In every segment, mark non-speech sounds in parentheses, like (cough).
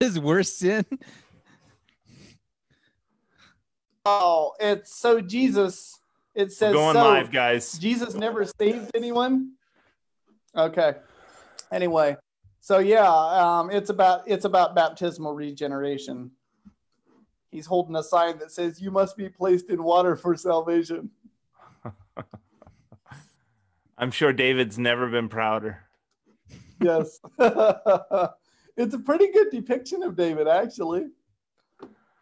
his worst sin? Oh, it's so Jesus. It says We're going so. live, guys. Jesus never saved anyone. Okay. Anyway, so yeah, um, it's about it's about baptismal regeneration. He's holding a sign that says, "You must be placed in water for salvation." (laughs) I'm sure David's never been prouder. Yes, (laughs) it's a pretty good depiction of David, actually.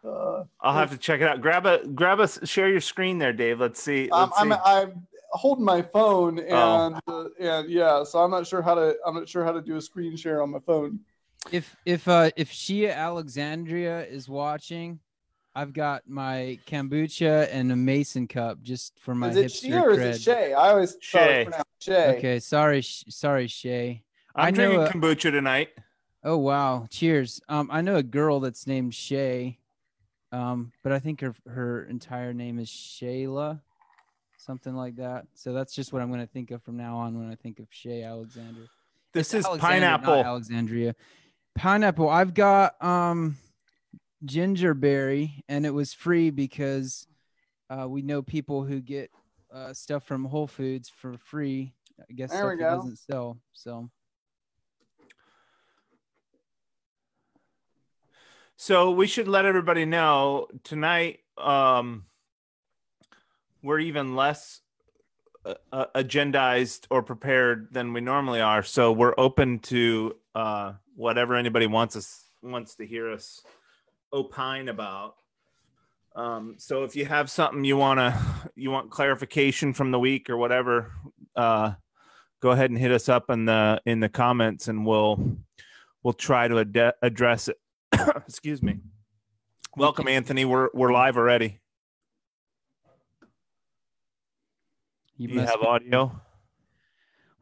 Uh, I'll have to check it out. Grab a grab a share your screen there, Dave. Let's see. I'm, Let's I'm, see. I'm holding my phone, and Oh. uh, and yeah, so I'm not sure how to I'm not sure how to do a screen share on my phone. If if uh if Shia Alexandria is watching, I've got my kombucha and a mason cup just for my Is it hipster she or is it. Shay? I always Shay. was pronounced Shay. Okay, sorry, Sh- sorry, Shay. I'm I drinking a- kombucha tonight. Oh wow, cheers. Um, I know a girl that's named Shay, um, but I think her her entire name is Shayla, something like that. So that's just what I'm going to think of from now on when I think of Shay Alexander. This It's is Alexander, not pineapple. Alexandria. Pineapple. I've got um gingerberry, and it was free because uh, we know people who get uh, stuff from Whole Foods for free. I guess There stuff we that go. doesn't sell. So So we should let everybody know tonight. Um, we're even less uh, uh, agendized or prepared than we normally are. So we're open to uh, whatever anybody wants us wants to hear us opine about. Um, so if you have something you wanna you want clarification from the week or whatever, uh, go ahead and hit us up in the in the comments, and we'll we'll try to ad- address it. (coughs) Excuse me. Welcome, Anthony. We're we're live already. you, you have be- audio?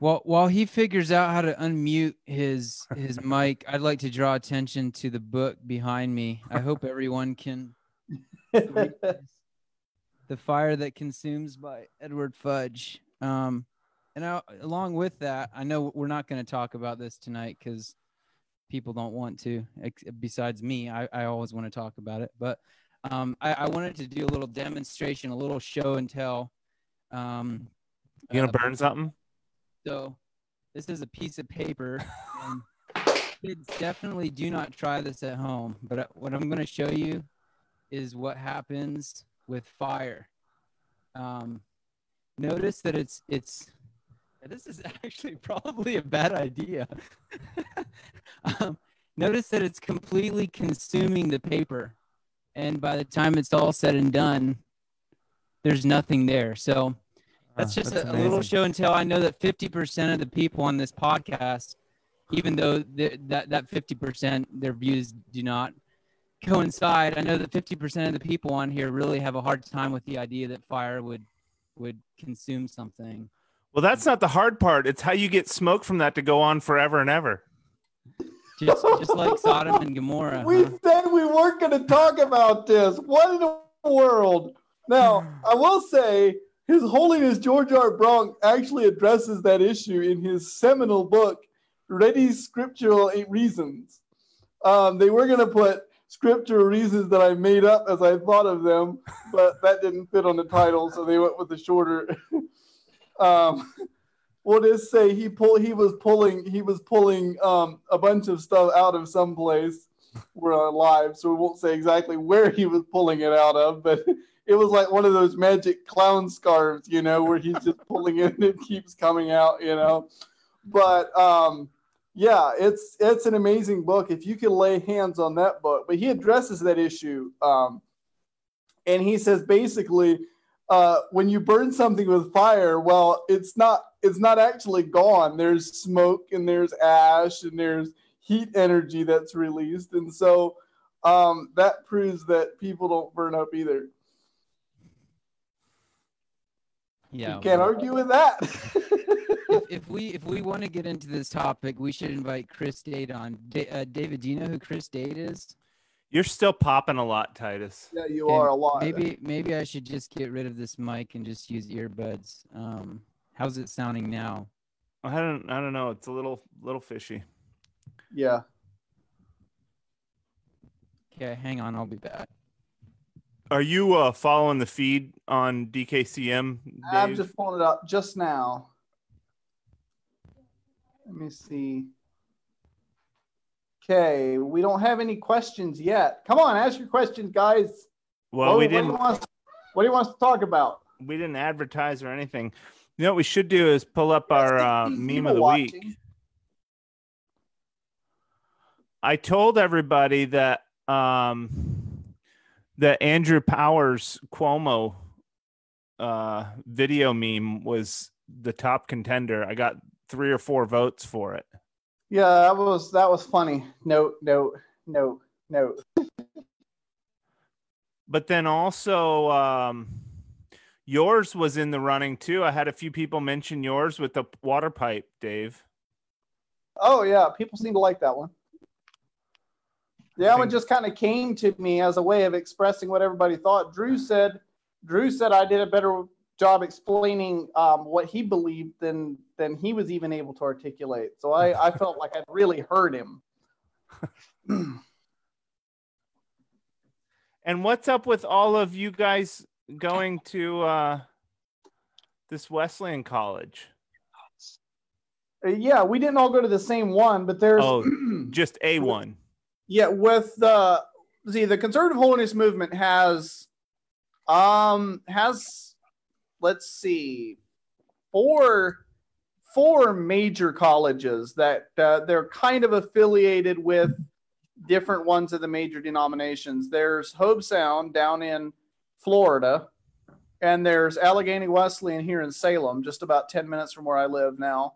Well, while he figures out how to unmute his his (laughs) mic, I'd like to draw attention to the book behind me. I hope everyone can. (laughs) The Fire That Consumes by Edward Fudge. Um, and I, along with that, I know we're not going to talk about this tonight because people don't want to. Besides me, I, I always want to talk about it. But um, I, I wanted to do a little demonstration, a little show and tell. Um, You gonna uh, burn something? so this is a piece of paper. And (laughs) kids definitely do not try this at home. But uh, what I'm going to show you is what happens with fire. Um, notice that it's it's. This is (laughs) actually probably a bad idea. (laughs) um, notice that it's completely consuming the paper, and by the time it's all said and done, there's nothing there. So that's Oh, just a, a little show and tell. I know that 50% of the people on this podcast, even though that that 50% their views do not coincide, I know that 50% of the people on here really have a hard time with the idea that fire would would consume something. Well, that's not the hard part. It's how you get smoke from that to go on forever and ever. Just just like Sodom and Gomorrah. we huh? said we weren't going to talk about this. What in the world? Now, I will say, His Holiness George R. Bronk actually addresses that issue in his seminal book, Ready Scriptural Reasons. Um, they were going to put scriptural reasons that I made up as I thought of them, but that didn't fit on the title, so they went with the shorter. (laughs) um, (laughs) we'll just say he pull he was pulling he was pulling um, a bunch of stuff out of some place. We're on live, so we won't say exactly where he was pulling it out of, but (laughs) it was like one of those magic clown scarves, you know, where he's just pulling it (laughs) and it keeps coming out, you know. But um, yeah, it's it's an amazing book if you can lay hands on that book. But he addresses that issue, um, and he says basically, uh, when you burn something with fire, well, it's not it's not actually gone. There's smoke and there's ash and there's heat energy that's released, and so um, that proves that people don't burn up either. Yeah. you can't well, argue with that. if, (laughs) if we if we want to get into this topic, we should invite Chris Dade on. Da- uh, David, do you know who Chris Dade is? You're still popping a lot, Titus. yeah, you Okay, are a lot. Maybe maybe I should just get rid of this mic and just use earbuds. Um, how's it sounding now? I don't I don't know. It's a little little fishy. Yeah. Okay, hang on. I'll be back. Are you uh, following the feed on DKCM? I'm just pulling it up just now. Let me see. Okay, we don't have any questions yet. Come on, ask your questions, guys. well, what, we do didn't. you want, what do you want us to talk about? we didn't advertise or anything. You know what we should do is pull up our uh, meme of the week. I told everybody that um, that Andrew Powers Cuomo uh, video meme was the top contender. I got three or four votes for it. Yeah, that was that was funny. No, no, no, no. But then also um, yours was in the running too. I had a few people mention yours with the water pipe, Dave. Oh yeah, people seem to like that one. That one just kind of came to me as a way of expressing what everybody thought. Drew said, Drew said I did a better job explaining um, what he believed than than he was even able to articulate. So I, I felt like I'd really heard him. (clears throat) And what's up with all of you guys going to uh, this Wesleyan college? Uh, yeah, we didn't all go to the same one, but there's Oh. (clears throat) Just a one. Yeah, with the see the conservative holiness movement has um has let's see four four major colleges that uh, they're kind of affiliated with different ones of the major denominations. There's Hobe Sound down in Florida, and there's Allegheny Wesleyan here in Salem, just about 10 minutes from where I live now.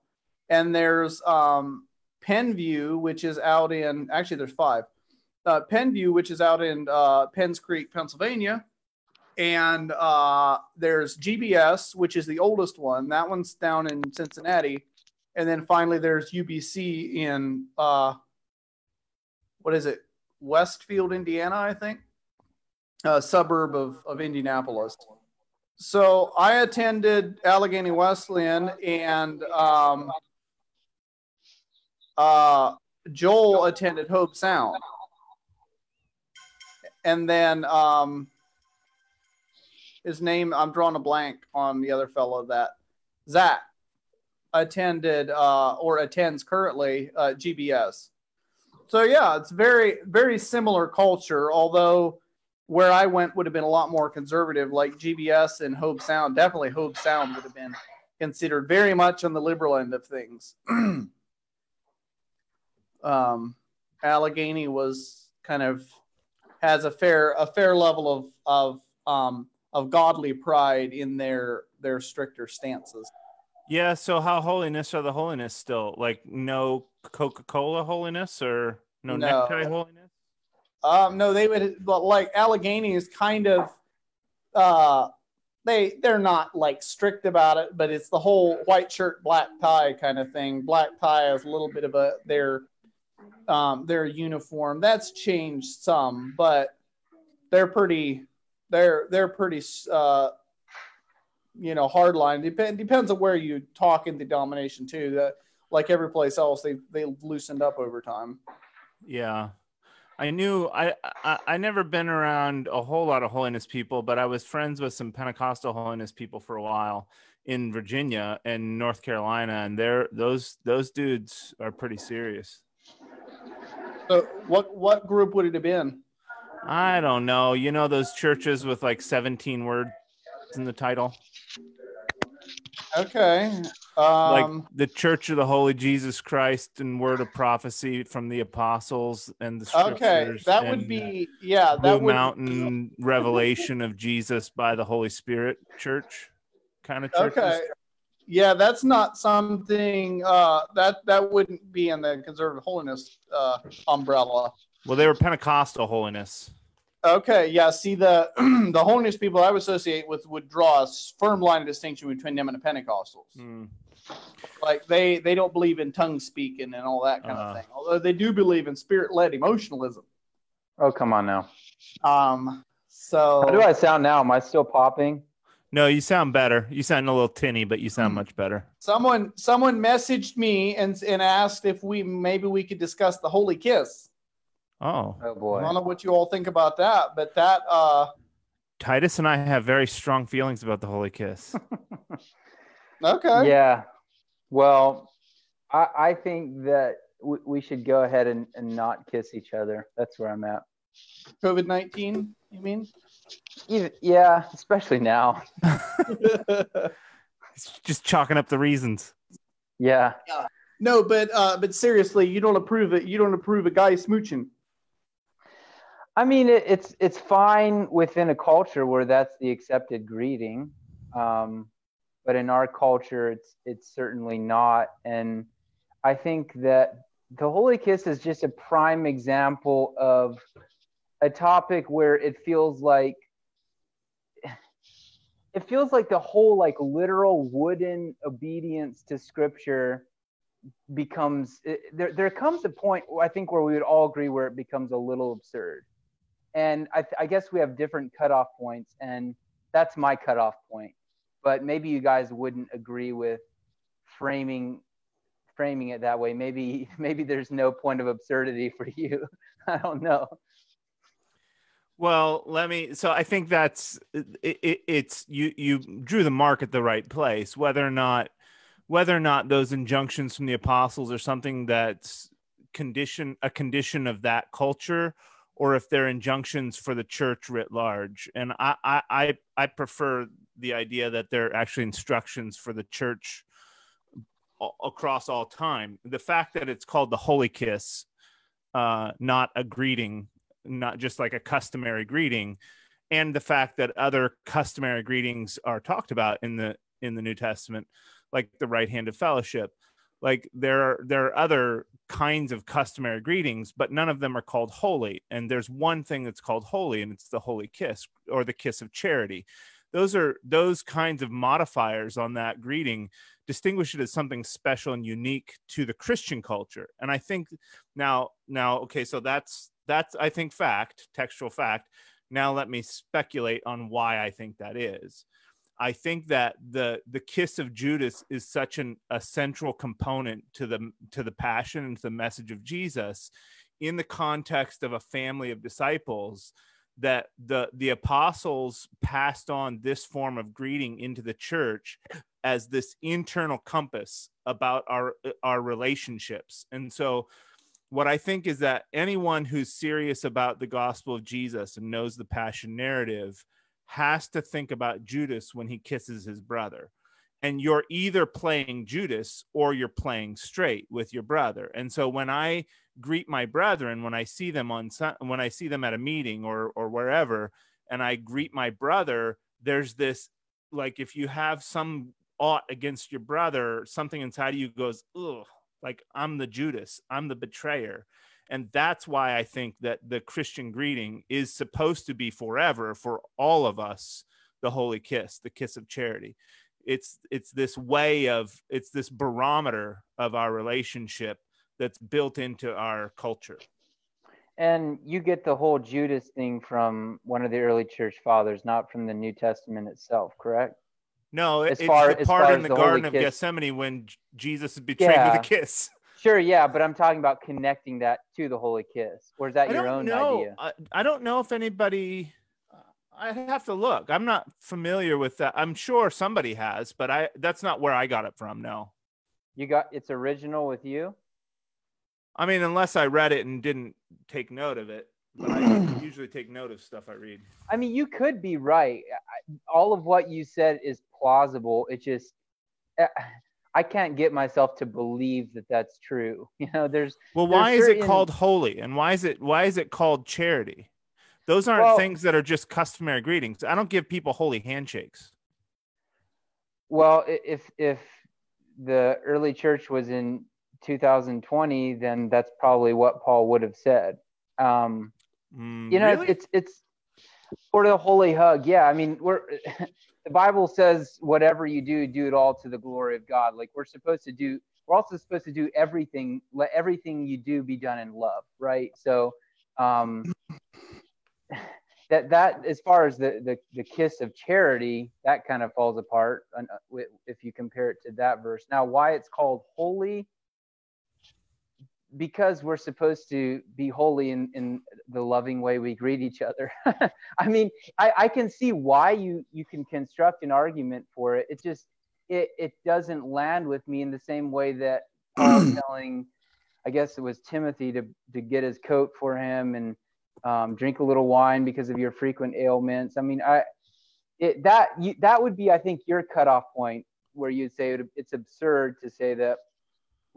And there's um, Penn View, which is out in actually there's five. Uh, Penn View, which is out in uh, Penns Creek, Pennsylvania, and uh, there's GBS, which is the oldest one. That one's down in Cincinnati, and then finally there's UBC in uh, what is it, Westfield, Indiana, I think, a suburb of of Indianapolis. So I attended Allegheny Wesleyan, and um, uh, Joel attended Hobe Sound. And then um, his name, I'm drawing a blank on the other fellow that Zach attended uh, or attends currently uh, GBS. So yeah, it's very, very similar culture, although where I went would have been a lot more conservative, like GBS and Hobe Sound. Definitely Hobe Sound would have been considered very much on the liberal end of things. (clears throat) um, Allegheny was kind of has a fair a fair level of of um, of godly pride in their their stricter stances. Yeah. So how holiness are the holiness still? Like no Coca Cola holiness or no, No. necktie holiness? Um, no, they would but like Allegheny is kind of uh, they they're not like strict about it, but it's the whole white shirt, black tie kind of thing. Black tie is a little bit of a their um, their uniform. That's changed some, but they're pretty they're they're pretty uh, you know hardline. Depend depends on where you talk in the domination too. That like every place else, they they loosened up over time. Yeah. I knew I, I I never been around a whole lot of holiness people, but I was friends with some Pentecostal holiness people for a while in Virginia and North Carolina, and they're those those dudes are pretty serious. So what what group would it have been? I don't know. You know those churches with like 17 words in the title? Okay. like Um, the Church of the Holy Jesus Christ and Word of Prophecy from the Apostles and the Scriptures. okay, that would be yeah. Blue That would Mountain Revelation of Jesus by the Holy Spirit Church kind of churches. okay. Yeah, that's not something uh, that that wouldn't be in the conservative holiness uh, umbrella. Well, they were Pentecostal holiness. Okay, yeah. See, the (clears throat) the holiness people I would associate with would draw a firm line of distinction between them and the Pentecostals. Hmm. Like they they don't believe in tongue speaking and all that kind Uh. of thing. Although they do believe in spirit led emotionalism. Oh, come on now. Um. So How do I sound now? Am I still popping? No, you sound better. You sound a little tinny, but you Hmm. sound much better. Someone someone messaged me and and asked if we maybe we could discuss the holy kiss. Oh, Oh boy. I don't know what you all think about that, but that uh Titus and I have very strong feelings about the holy kiss. (laughs) okay. Yeah. Well, I, I think that we, we should go ahead and, and not kiss each other. That's where I'm at. COVID nineteen, you mean? Even, yeah, especially now. (laughs) (laughs) It's just chalking up the reasons. Yeah. no, but uh but seriously, you don't approve it. You don't approve a guy smooching. I mean, it, it's it's fine within a culture where that's the accepted greeting, um, but in our culture, it's it's certainly not. And I think that the holy kiss is just a prime example of a topic where it feels like it feels like the whole like literal wooden obedience to scripture becomes it, there there comes a point I think where we would all agree where it becomes a little absurd and I, I guess we have different cutoff points and that's my cutoff point but maybe you guys wouldn't agree with framing framing it that way maybe (laughs) maybe there's no point of absurdity for you (laughs) i don't know Well, let me. So I think that's it, it, it's you. You drew the mark at the right place. Whether or not, whether or not those injunctions from the apostles are something that's condition a condition of that culture, or if they're injunctions for the church writ large. And I I I, prefer the idea that they're actually instructions for the church across all time. The fact that it's called the holy kiss, uh, not a greeting not just like a customary greeting and the fact that other customary greetings are talked about in the in the new testament like the right hand of fellowship like there are there are other kinds of customary greetings but none of them are called holy. And there's one thing that's called holy and it's the holy kiss or the kiss of charity. Those are those kinds of modifiers on that greeting distinguish it as something special and unique to the christian culture. And i think now now okay so that's that's i think fact textual fact. Now let me speculate on why i think that is i think that the the kiss of judas is such an a central component to the to the passion and to the message of jesus in the context of a family of disciples that the the apostles passed on this form of greeting into the church as this internal compass about our our relationships. And so what I think is that anyone who's serious about the gospel of Jesus and knows the passion narrative has to think about Judas when he kisses his brother. And you're either playing Judas or you're playing straight with your brother. And so when I greet my brethren, when I see them on when I see them at a meeting or or wherever, and I greet my brother, there's this like if you have some ought against your brother, something inside of you goes, ugh, like I'm the Judas, I'm the betrayer. And that's why I think that the Christian greeting is supposed to be forever for all of us the holy kiss, the kiss of charity. It's it's this way of it's this barometer of our relationship that's built into our culture. and you get the whole judas thing from one of the early church fathers not from the new testament itself correct No, As it's far- the part far in the the Garden of kiss. Gethsemane when Jesus is betrayed Yeah. with a kiss. Sure yeah but i'm talking about connecting that to the holy kiss or is that I your own know. idea I, I don't know if anybody. I have to look. I'm not familiar with that. I'm sure somebody has, but I that's not where I got it from. No, you got it's original with you I mean unless I read it and didn't take note of it. But I (clears throat) usually take note of stuff I read. I mean, you could be right. All of what you said is plausible. It just, eh, I can't get myself to believe that that's true. (laughs) You know, there's Well, There's why is it called holy, and why is it why is it called charity? Those aren't Well- things that are just customary greetings. I don't give people holy handshakes. well, if if the early church was in 2020, then that's probably what Paul would have said. Um, Mm, you know, really? it's it's or the holy hug. Yeah, I mean, we're (laughs) the Bible says whatever you do, do it all to the glory of God. Like we're supposed to do. We're also supposed to do everything. Let everything you do be done in love, right? So, um, that that as far as the the the kiss of charity, that kind of falls apart uh, if you compare it to that verse. Now, why it's called holy? Because we're supposed to be holy in, in the loving way we greet each other. (laughs) I mean, I, I can see why you you can construct an argument for it. It just it it doesn't land with me in the same way that Paul (clears throat) telling, I guess it was Timothy to to get his coat for him and um, drink a little wine because of your frequent ailments. I mean, I it that you, that would be I think your cutoff point where you'd say it, it's absurd to say that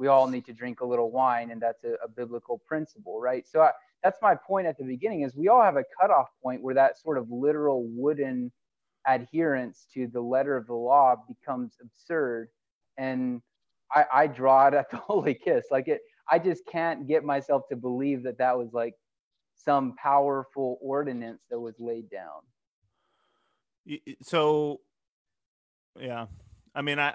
we all need to drink a little wine and that's a, a biblical principle right? So I, that's my point at the beginning is we all have a cutoff point where that sort of literal wooden adherence to the letter of the law becomes absurd. And I, I draw it at the (laughs) holy kiss. Like it i just can't get myself to believe that that was like some powerful ordinance that was laid down. So yeah. I mean i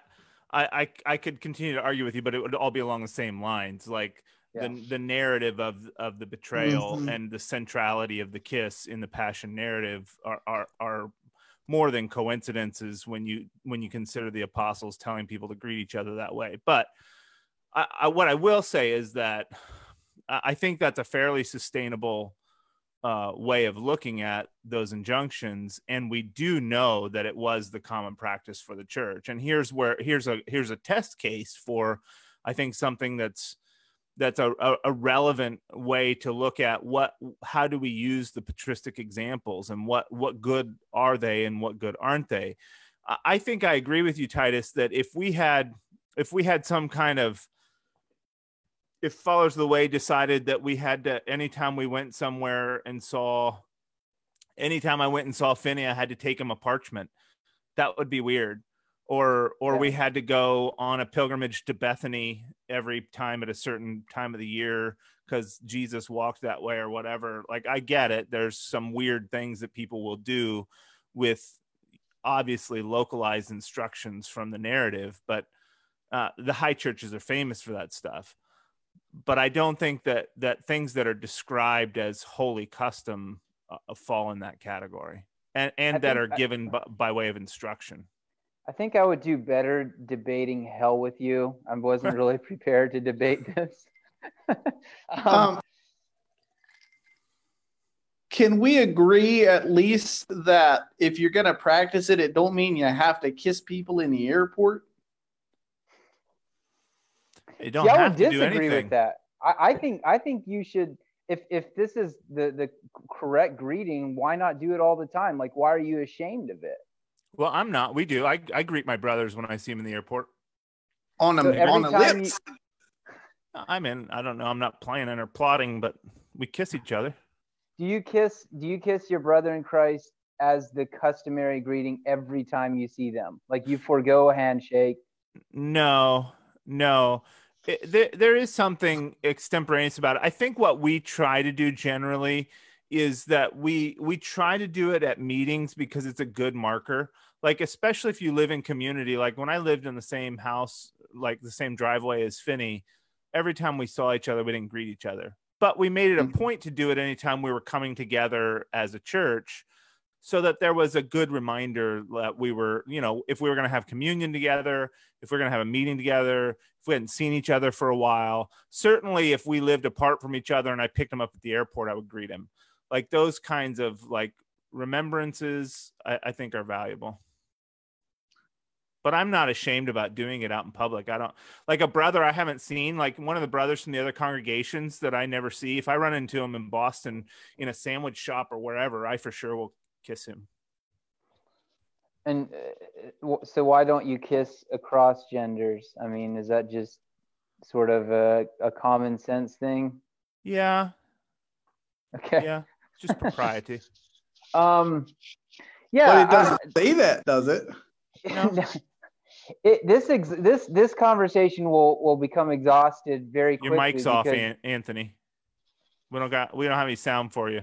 I, I I could continue to argue with you, but it would all be along the same lines, like yeah. the the narrative of of the betrayal mm-hmm. and the centrality of the kiss in the passion narrative are are are more than coincidences when you when you consider the apostles telling people to greet each other that way. But I, I, what I will say is that I think that's a fairly sustainable uh, way of looking at those injunctions and we do know that it was the common practice for the church. And here's where here's a here's a test case for i think something that's that's a, a, relevant way to look at what how do we use the patristic examples and what what good are they and what good aren't they? I think i agree with you titus that if we had if we had some kind of if Followers of the Way decided that we had to, anytime we went somewhere and saw, anytime I went and saw Finney, I had to take him a parchment. That would be weird. Or, or yeah. we had to go on a pilgrimage to Bethany every time at a certain time of the year because Jesus walked that way or whatever. Like, I get it. There's some weird things that people will do with obviously localized instructions from the narrative, but uh, the high churches are famous for that stuff but I don't think that that things that are described as holy custom uh, fall in that category, and and that are given by, by, way of instruction. I think I would do better debating hell with you. I wasn't (laughs) really prepared to debate this. (laughs) um, um, can we agree at least that if you're going to practice it, it don't mean you have to kiss people in the airport? You don't yeah, I would disagree with that. I, I think I think you should if if this is the the correct greeting, why not do it all the time? Like, why are you ashamed of it? Well, I'm not. We do. I, I greet my brothers when I see them in the airport. On them, so on the lips. You... I'm in. I don't know. I'm not planning or plotting, but we kiss each other. Do you kiss? Do you kiss your brother in Christ as the customary greeting every time you see them? Like you forego a handshake? No, no it, there, there is something extemporaneous about it. I think what we try to do generally is that we we try to do it at meetings because it's a good marker. Like especially if you live in community. Like when I lived in the same house, like the same driveway as Finney, every time we saw each other, we didn't greet each other. But we made it a mm. point to do it anytime we were coming together as a church so that there was a good reminder that we were, you know, if we were going to have communion together, if we are going to have a meeting together, if we hadn't seen each other for a while, certainly if we lived apart from each other and I picked him up at the airport, I would greet him. Like those kinds of like remembrances, I, I think are valuable. But I'm not ashamed about doing it out in public. I don't like a brother I haven't seen, like one of the brothers from the other congregations that I never see. If I run into him in Boston in a sandwich shop or wherever, I for sure will kiss him. And uh, so, why don't you kiss across genders? I mean, is that just sort of a, a common sense thing? Yeah. Okay. Yeah, just propriety. (laughs) um, yeah. But it doesn't I, say that, does it? No. (laughs) it this ex- this this conversation will will become exhausted very quickly. Your mic's off, Anthony. We don't got we don't have any sound for you.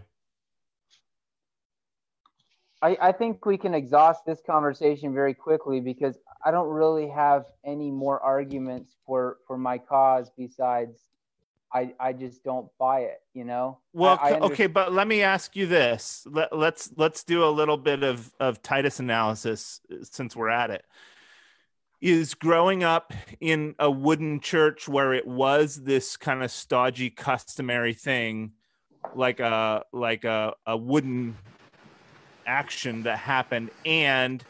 I, I think we can exhaust this conversation very quickly because I don't really have any more arguments for for my cause besides I I just don't buy it, you know. Well, I, I okay, but let me ask you this. Let, let's let's do a little bit of of Titus analysis uh, since we're at it. is growing up in a wooden church where it was this kind of stodgy customary thing like a like a, a wooden action that happened and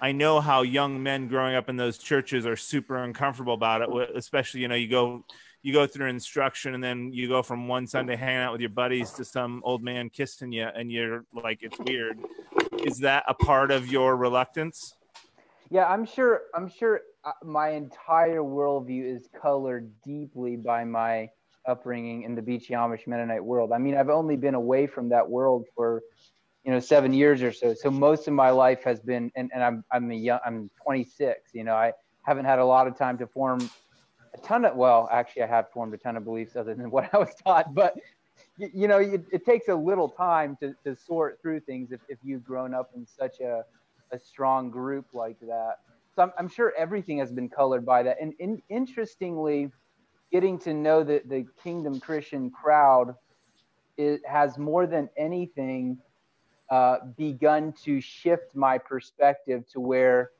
i know how young men growing up in those churches are super uncomfortable about it especially you know you go you go through instruction and then you go from one sunday hanging out with your buddies to some old man kissing you and you're like it's weird is that a part of your reluctance yeah, I'm sure. I'm sure uh, my entire worldview is colored deeply by my upbringing in the Beachy Amish Mennonite world. I mean, I've only been away from that world for, you know, seven years or so. So most of my life has been, and, and I'm I'm a young, I'm 26. You know, I haven't had a lot of time to form a ton of. Well, actually, I have formed a ton of beliefs other than (laughs) what I was taught, but. You, know, it, it takes a little time to, to sort through things if, if you've grown up in such a, a strong group like that. So I'm, I'm sure everything has been colored by that. And in, interestingly, getting to know the, the Kingdom Christian crowd it has more than anything uh, begun to shift my perspective to where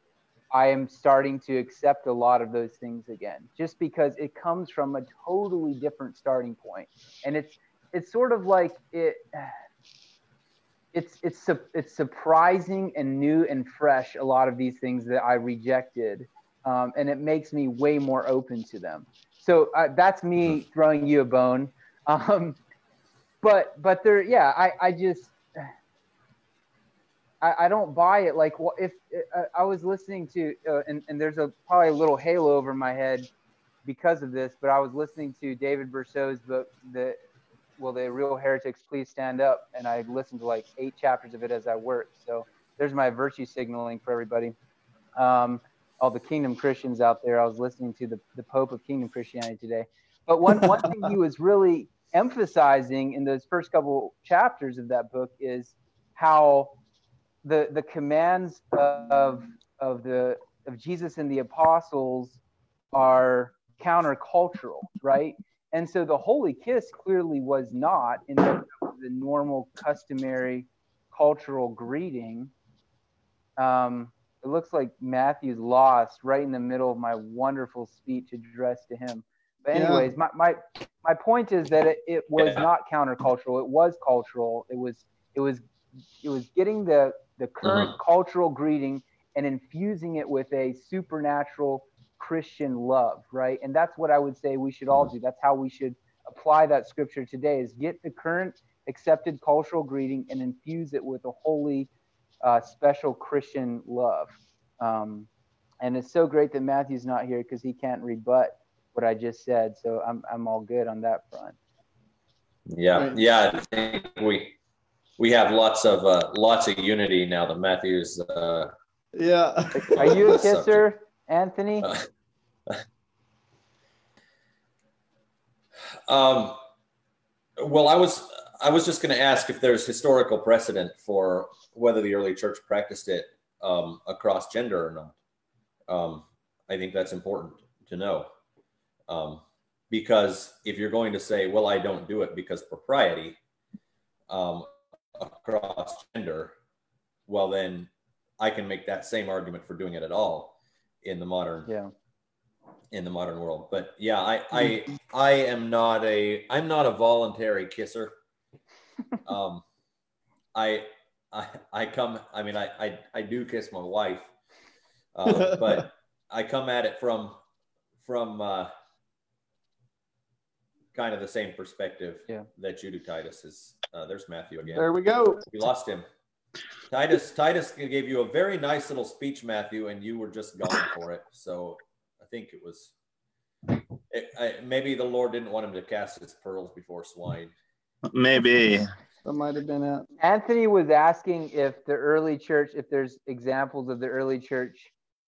I am starting to accept a lot of those things again, just because it comes from a totally different starting point, and it's it's sort of like it (sighs) it's it's it's surprising and new and fresh a lot of these things that I rejected, um, and it makes me way more open to them. So uh, that's me throwing you a bone, (laughs) um, but but there, yeah, I I just I, I don't buy it. Like, well, if uh, I was listening to, uh, and and there's a probably a little halo over my head because of this, but I was listening to David Bercot's book, the will the real heretics please stand up? And I listened to like eight chapters of it as I worked. So there's my virtue signaling for everybody. Um, all the kingdom Christians out there. I was listening to the, the Pope of Kingdom Christianity today. But one, one thing he was really (laughs) emphasizing in those first couple chapters of that book is how the, the commands of, of, the, of Jesus and the apostles are countercultural, right? And so the holy kiss clearly was not in the, the normal, customary cultural greeting. Um, it looks like Matthew's lost right in the middle of my wonderful speech addressed to him. But anyways, yeah. my, my my point is that it, it was yeah. not countercultural. It was cultural. It was it was it was getting the the current uh-huh. cultural greeting and infusing it with a supernatural Christian love, right? And that's what I would say we should all do. That's how we should apply that scripture today is get the current accepted cultural greeting and infuse it with a holy, uh, special Christian love. Um, and it's so great that Matthew's not here because he can't rebut what I just said. So I'm, I'm all good on that front. Yeah. Yeah. I think we, we have lots of, uh, lots of unity now that Matthew's, uh, yeah. Are you a (laughs) kisser, Anthony? Uh, (laughs) um, well, I was I was just going to ask if there's historical precedent for whether the early church practiced it um, across gender or not. Um, I think that's important to know. Um, because if you're going to say, well, I don't do it because propriety um, across gender, well, then I can make that same argument for doing it at all in the modern yeah in the modern world. But yeah, I I I am not a I'm not a voluntary kisser. (laughs) Um, I I I come. I mean, I I, I do kiss my wife, uh, (laughs) but I come at it from from uh, kind of the same perspective yeah. that you do, Titus. Is uh, there's Matthew again? There we go. We lost him. Titus Titus gave you a very nice little speech, Matthew, and you were just gone (laughs) for it. So I think it was it, I, maybe the Lord didn't want him to cast his pearls before swine. Maybe that might have been it. Anthony was asking if the early church, if there's examples of the early church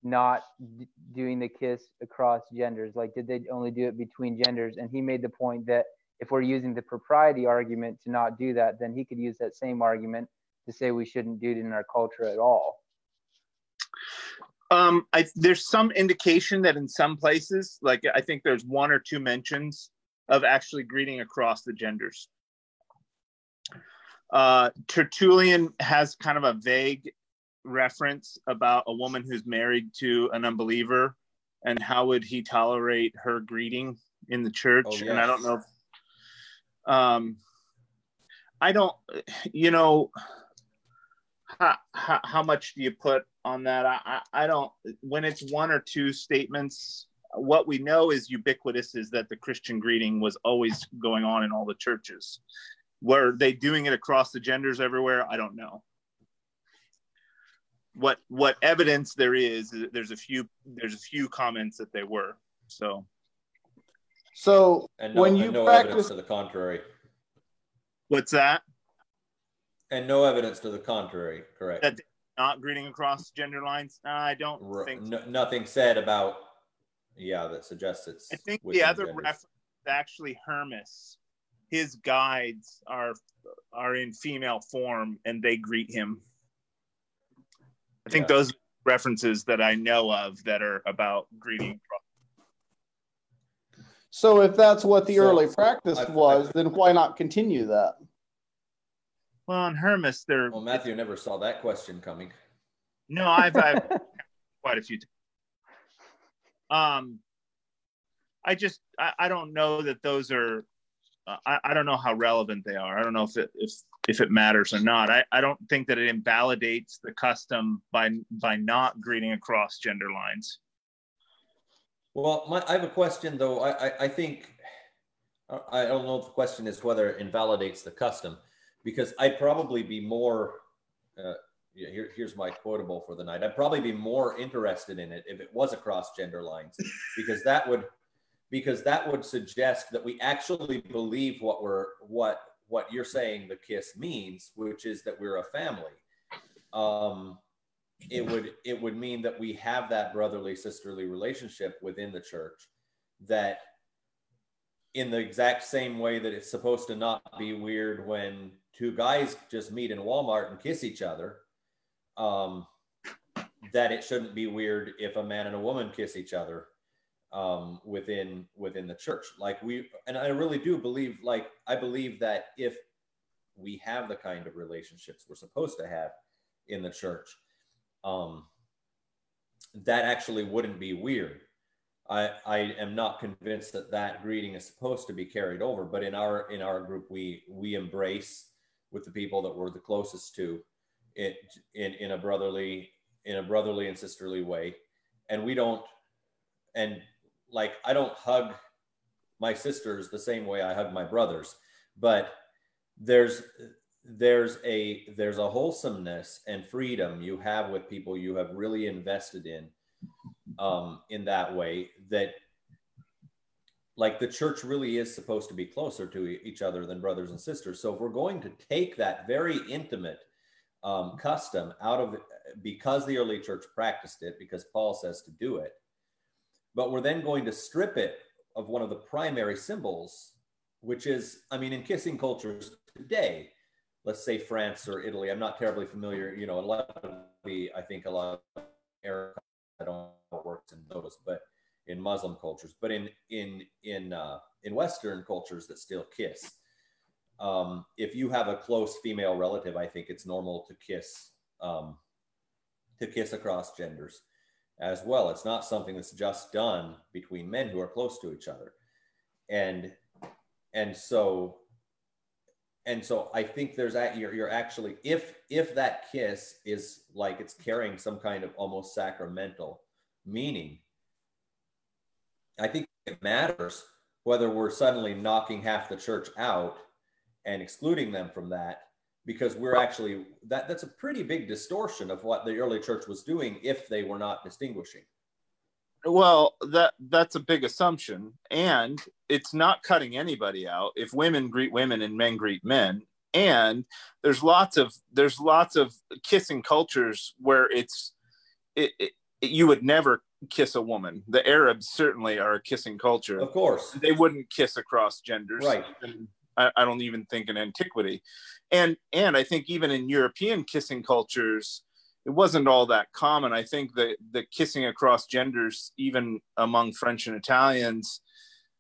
not d- doing the kiss across genders, like did they only do it between genders? And he made the point that if we're using the propriety argument to not do that, then he could use that same argument to say we shouldn't do it in our culture at all. Um, I, there's some indication that in some places, like I think there's one or two mentions of actually greeting across the genders. Uh, Tertullian has kind of a vague reference about a woman who's married to an unbeliever and how would he tolerate her greeting in the church? Oh, And I don't know. If, um, I don't, you know, how, how, how much do you put on that? I, I, I don't, when it's one or two statements, what we know is ubiquitous is that the Christian greeting was always going on in all the churches. Were they doing it across the genders everywhere? I don't know. What what evidence there is, there's a few there's a few comments that they were. So So And no, when and you no evidence practice, to the contrary. what's that? And no evidence to the contrary, correct? That- Not greeting across gender lines? I don't R- think. so. no, nothing said about, yeah, that suggests it's. I think the other genders. reference is actually Hermas. His guides are are in female form and they greet him. I think Yeah. those references that I know of that are about greeting. so if that's what the So, early practice I- was, then why not continue that? Well, on Hermas, they're Well, Matthew never saw that question coming. no, I've, I've (laughs) quite a few. Times. Um, I just I, I don't know that those are. uh, I, I don't know how relevant they are. I don't know if it if if it matters or not. I, I don't think that it invalidates the custom by by not greeting across gender lines. Well, my, I have a question though. I, I, I think, I don't know if the question is whether it invalidates the custom, because I'd probably be more, uh, here, here's my quotable for the night. I'd probably be more interested in it if it was across gender lines, because that would, because that would suggest that we actually believe what we're, what, what you're saying the kiss means, which is that we're a family. Um, it would it would mean that we have that brotherly sisterly relationship within the church that in the exact same way that it's supposed to not be weird when two guys just meet in Walmart and kiss each other um, that it shouldn't be weird if a man and a woman kiss each other um, within within the church like we and I really do believe like I believe that if we have the kind of relationships we're supposed to have in the church um, that actually wouldn't be weird. I, I am not convinced that that greeting is supposed to be carried over, but in our in our group we we embrace with the people that we're the closest to in in a brotherly in a brotherly and sisterly way, and we don't and like I don't hug my sisters the same way I hug my brothers, but there's there's a there's a wholesomeness and freedom you have with people you have really invested in um in that way that like the church really is supposed to be closer to each other than brothers and sisters. So if we're going to take that very intimate um, custom out of because the early church practiced it because paul says to do it but we're then going to strip it of one of the primary symbols which is i mean in kissing cultures today let's say France or Italy. I'm not terribly familiar. You know, a lot of the I think a lot of Arab I don't know works in those, but in Muslim cultures, but in in in uh, in Western cultures that still kiss. Um, if you have a close female relative, I think it's normal to kiss um, to kiss across genders as well. It's not something that's just done between men who are close to each other, and and so and so I think there's that you're, you're actually if if that kiss is like it's carrying some kind of almost sacramental meaning, I think it matters whether we're suddenly knocking half the church out and excluding them from that because we're actually that that's a pretty big distortion of what the early church was doing if they were not distinguishing. Well, that that's a big assumption, and it's not cutting anybody out. If women greet women and men greet men, and there's lots of there's lots of kissing cultures where it's it, it, you would never kiss a woman. The Arabs certainly are a kissing culture. Of course. They wouldn't kiss across genders. Right. I, I don't even think in antiquity, and and I think even in European kissing cultures, it wasn't all that common. I think that the kissing across genders, even among French and Italians,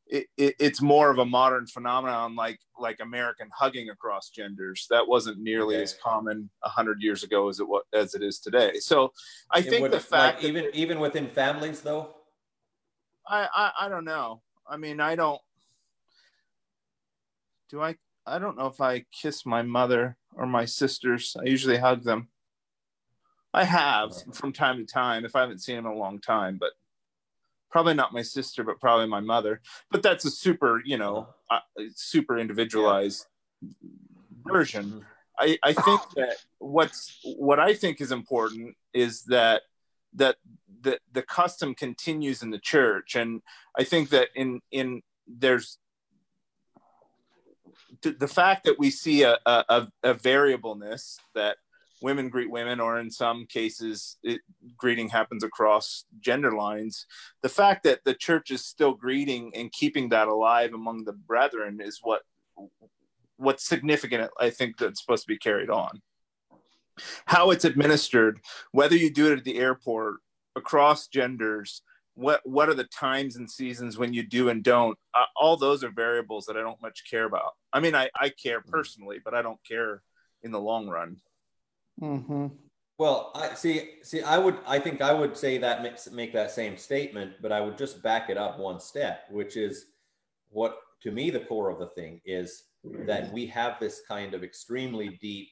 it, it, it's more of a modern phenomenon, like like American hugging across genders. That wasn't nearly Okay. as common a hundred years ago as it was as it is today. So I It think would- the fact like even even within families though. I, I I don't know. I mean, I don't. Do I? I don't know if I kiss my mother or my sisters. I usually hug them. I have from time to time if I haven't seen them in a long time, but probably not my sister, but probably my mother. But that's a super, you know, uh, super individualized version. Mm-hmm. I, I think that what's what I think is important is that that the the custom continues in the church, and I think that in in there's the, fact that we see a, a, a variableness that women greet women, or in some cases, it, greeting happens across gender lines. The fact that the church is still greeting and keeping that alive among the brethren is what what's significant. I think that's supposed to be carried on. How it's administered, whether you do it at the airport, across genders, what what are the times and seasons when you do and don't uh, all those are variables that i don't much care about i mean i i care personally but i don't care in the long run Mm-hmm. Well, I see. See, I would. I think I would say that makes make that same statement, but I would just back it up one step, which is what to me the core of the thing is that we have this kind of extremely deep,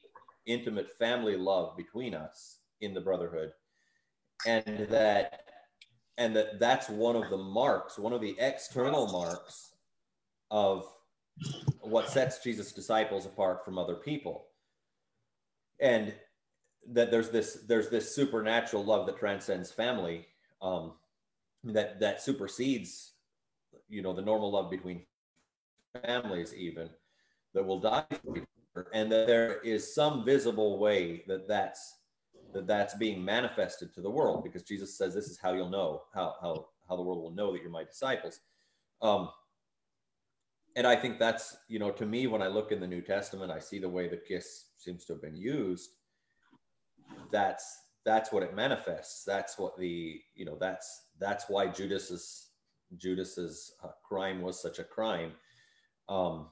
intimate family love between us in the brotherhood, and that and that that's one of the marks, one of the external marks of what sets Jesus' disciples apart from other people. And that there's this there's this supernatural love that transcends family um, that that supersedes you know the normal love between families even that will die and that there is some visible way that that's that that's being manifested to the world because jesus says this is how you'll know how how how the world will know that you're my disciples. Um and i think that's you know to me when i look in the new testament i see the way the kiss seems to have been used that's that's what it manifests. That's what the you know that's that's why judas's judas's uh, crime was such a crime um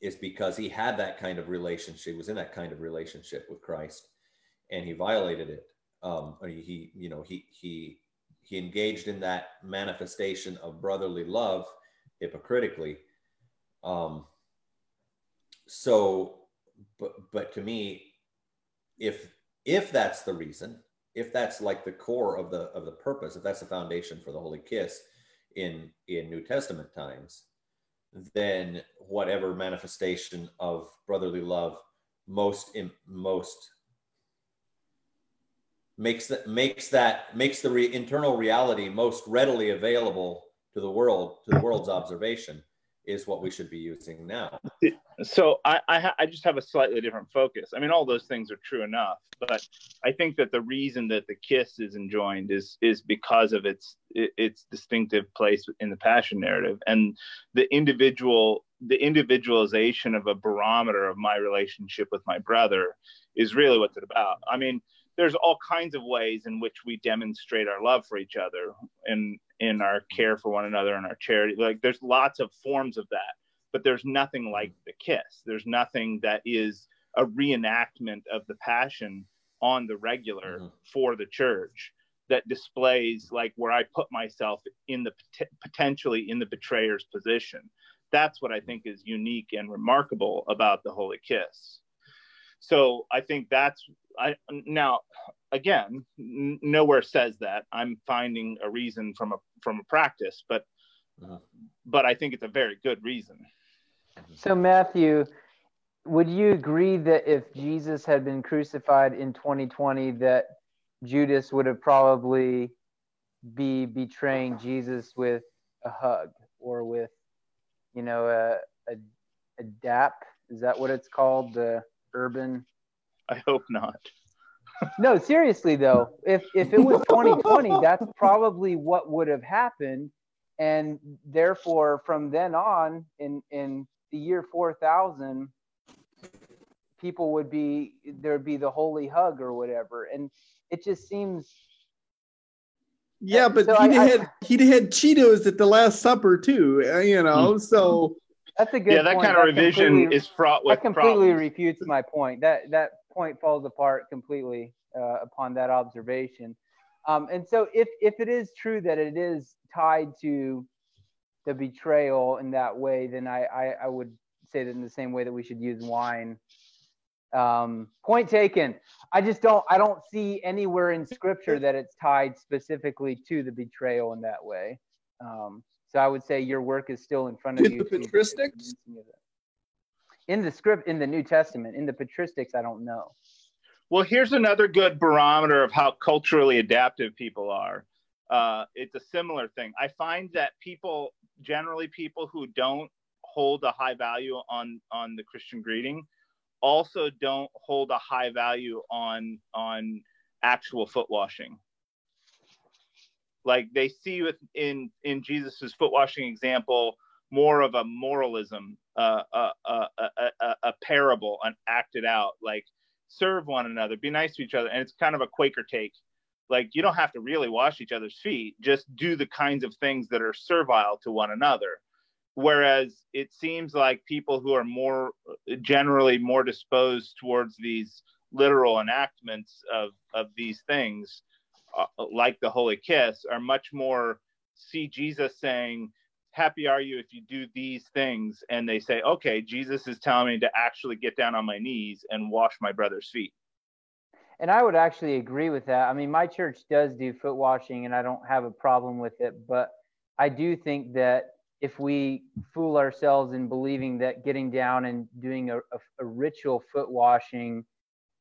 is because he had that kind of relationship was in that kind of relationship with christ and he violated it. Um he you know he he he engaged in that manifestation of brotherly love hypocritically. Um so but but to me if if that's the reason if that's like the core of the of the purpose if that's the foundation for the holy kiss in in new testament times then whatever manifestation of brotherly love most most makes that makes that makes the re, internal reality most readily available to the world to the world's observation is what we should be using now. So I I, ha- I, just have a slightly different focus. I mean, all those things are true enough, but I think that the reason that the kiss is enjoined is is because of its its distinctive place in the passion narrative and the individual the individualization of a barometer of my relationship with my brother is really what's it about. I mean, there's all kinds of ways in which we demonstrate our love for each other and in our mm-hmm. care for one another and our charity. Like there's lots of forms of that but there's nothing mm-hmm. like the kiss. There's nothing that is a reenactment of the passion on the regular mm-hmm. for the church that displays like where i put myself in the potentially in the betrayer's position. That's what i mm-hmm. think is unique and remarkable about the holy kiss so I think that's I now again n- nowhere says that I'm finding a reason from a from a practice, but uh-huh. but I think it's a very good reason. So Matthew, would you agree that if Jesus had been crucified in 2020, that Judas would have probably be betraying Jesus with a hug or with, you know, a a, a dap? Is that what it's called? The urban. I hope not. no, seriously though, if if it was (laughs) 2020, that's probably what would have happened, and therefore from then on, in in the year 4000, people would be there'd be the holy hug or whatever, and it just seems. Yeah, but so he had he'd had Cheetos at the Last Supper too, uh, you know. Hmm. So that's a good. Yeah, that point. kind of that revision is fraught with. That completely problems. refutes my point. That that point falls apart completely uh, upon that observation. Um, and so if if it is true that it is tied to the betrayal in that way, then I, I, I would say that in the same way that we should use wine. Um, point taken. I just don't I don't see anywhere in scripture that it's tied specifically to the betrayal in that way. Um, so I would say your work is still in front of Did you. the patristics? In the script, in the New Testament, in the patristics, I don't know. Well, here's another good barometer of how culturally adaptive people are. Uh, it's a similar thing. I find that people, generally, people who don't hold a high value on on the Christian greeting, also don't hold a high value on on actual foot washing. Like they see with in Jesus's foot washing example more of a moralism, uh, a, a, a, a, a parable, an acted out like serve one another, be nice to each other. And it's kind of a Quaker take. Like you don't have to really wash each other's feet, just do the kinds of things that are servile to one another. Whereas it seems like people who are more generally more disposed towards these literal enactments of, of these things, uh, like the Holy Kiss, are much more see Jesus saying, Happy are you if you do these things. And they say, Okay, Jesus is telling me to actually get down on my knees and wash my brother's feet. And I would actually agree with that. I mean, my church does do foot washing, and I don't have a problem with it. But I do think that if we fool ourselves in believing that getting down and doing a, a, a ritual foot washing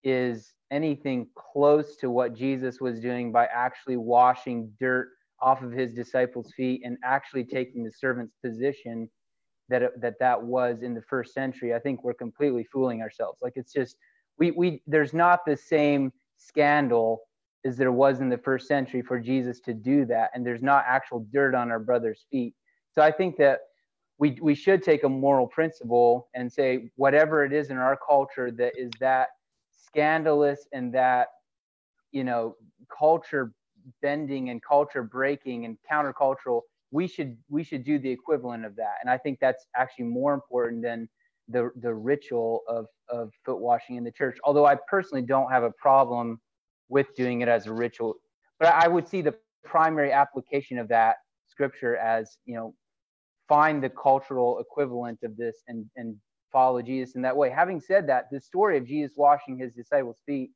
is anything close to what Jesus was doing by actually washing dirt off of his disciples' feet and actually taking the servant's position that it, that that was in the first century, I think we're completely fooling ourselves. Like it's just we we there's not the same scandal as there was in the first century for Jesus to do that, and there's not actual dirt on our brother's feet. So I think that we we should take a moral principle and say whatever it is in our culture that is that scandalous and that you know culture bending and culture breaking and countercultural we should we should do the equivalent of that. And i think that's actually more important than the the ritual of of foot washing in the church. Although i personally don't have a problem with doing it as a ritual but i would see the primary application of that scripture as you know find the cultural equivalent of this and and follow jesus in that way. Having said that the story of jesus washing his disciples feet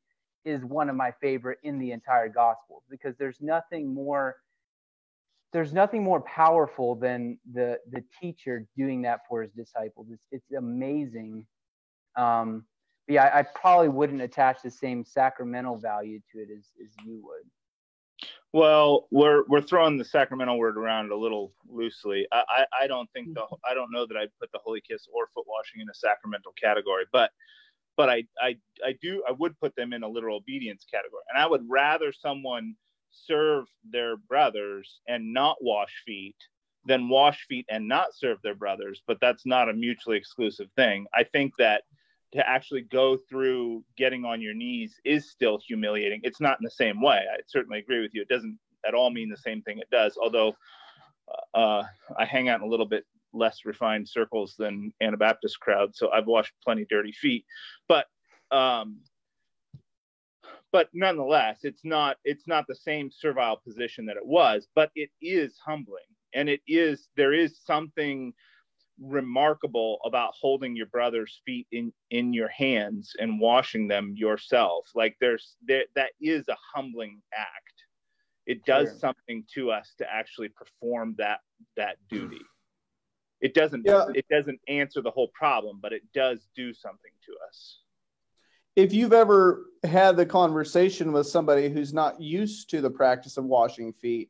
is one of my favorite in the entire gospel because there's nothing more there's nothing more powerful than the the teacher doing that for his disciples. It's, it's amazing. Um yeah I, I probably wouldn't attach the same sacramental value to it as, as you would Well, we're we're throwing the sacramental word around a little loosely. I, I, I don't think the I don't know that I'd put the holy kiss or foot washing in a sacramental category, but but I, I I do I would put them in a literal obedience category. And I would rather someone serve their brothers and not wash feet than wash feet and not serve their brothers, but that's not a mutually exclusive thing. I think that to actually go through getting on your knees is still humiliating. It's not in the same way. I certainly agree with you. It doesn't at all mean the same thing it does, although uh, I hang out in a little bit less refined circles than Anabaptist crowd, so I've washed plenty dirty feet. But um, but nonetheless, it's not it's not the same servile position that it was, but it is humbling, and it is there is something remarkable about holding your brother's feet in in your hands and washing them yourself. Like there's there that is a humbling act. It does Sure. something to us to actually perform that that duty. It doesn't Yeah. it doesn't answer the whole problem but it does do something to us. If you've ever had the conversation with somebody who's not used to the practice of washing feet,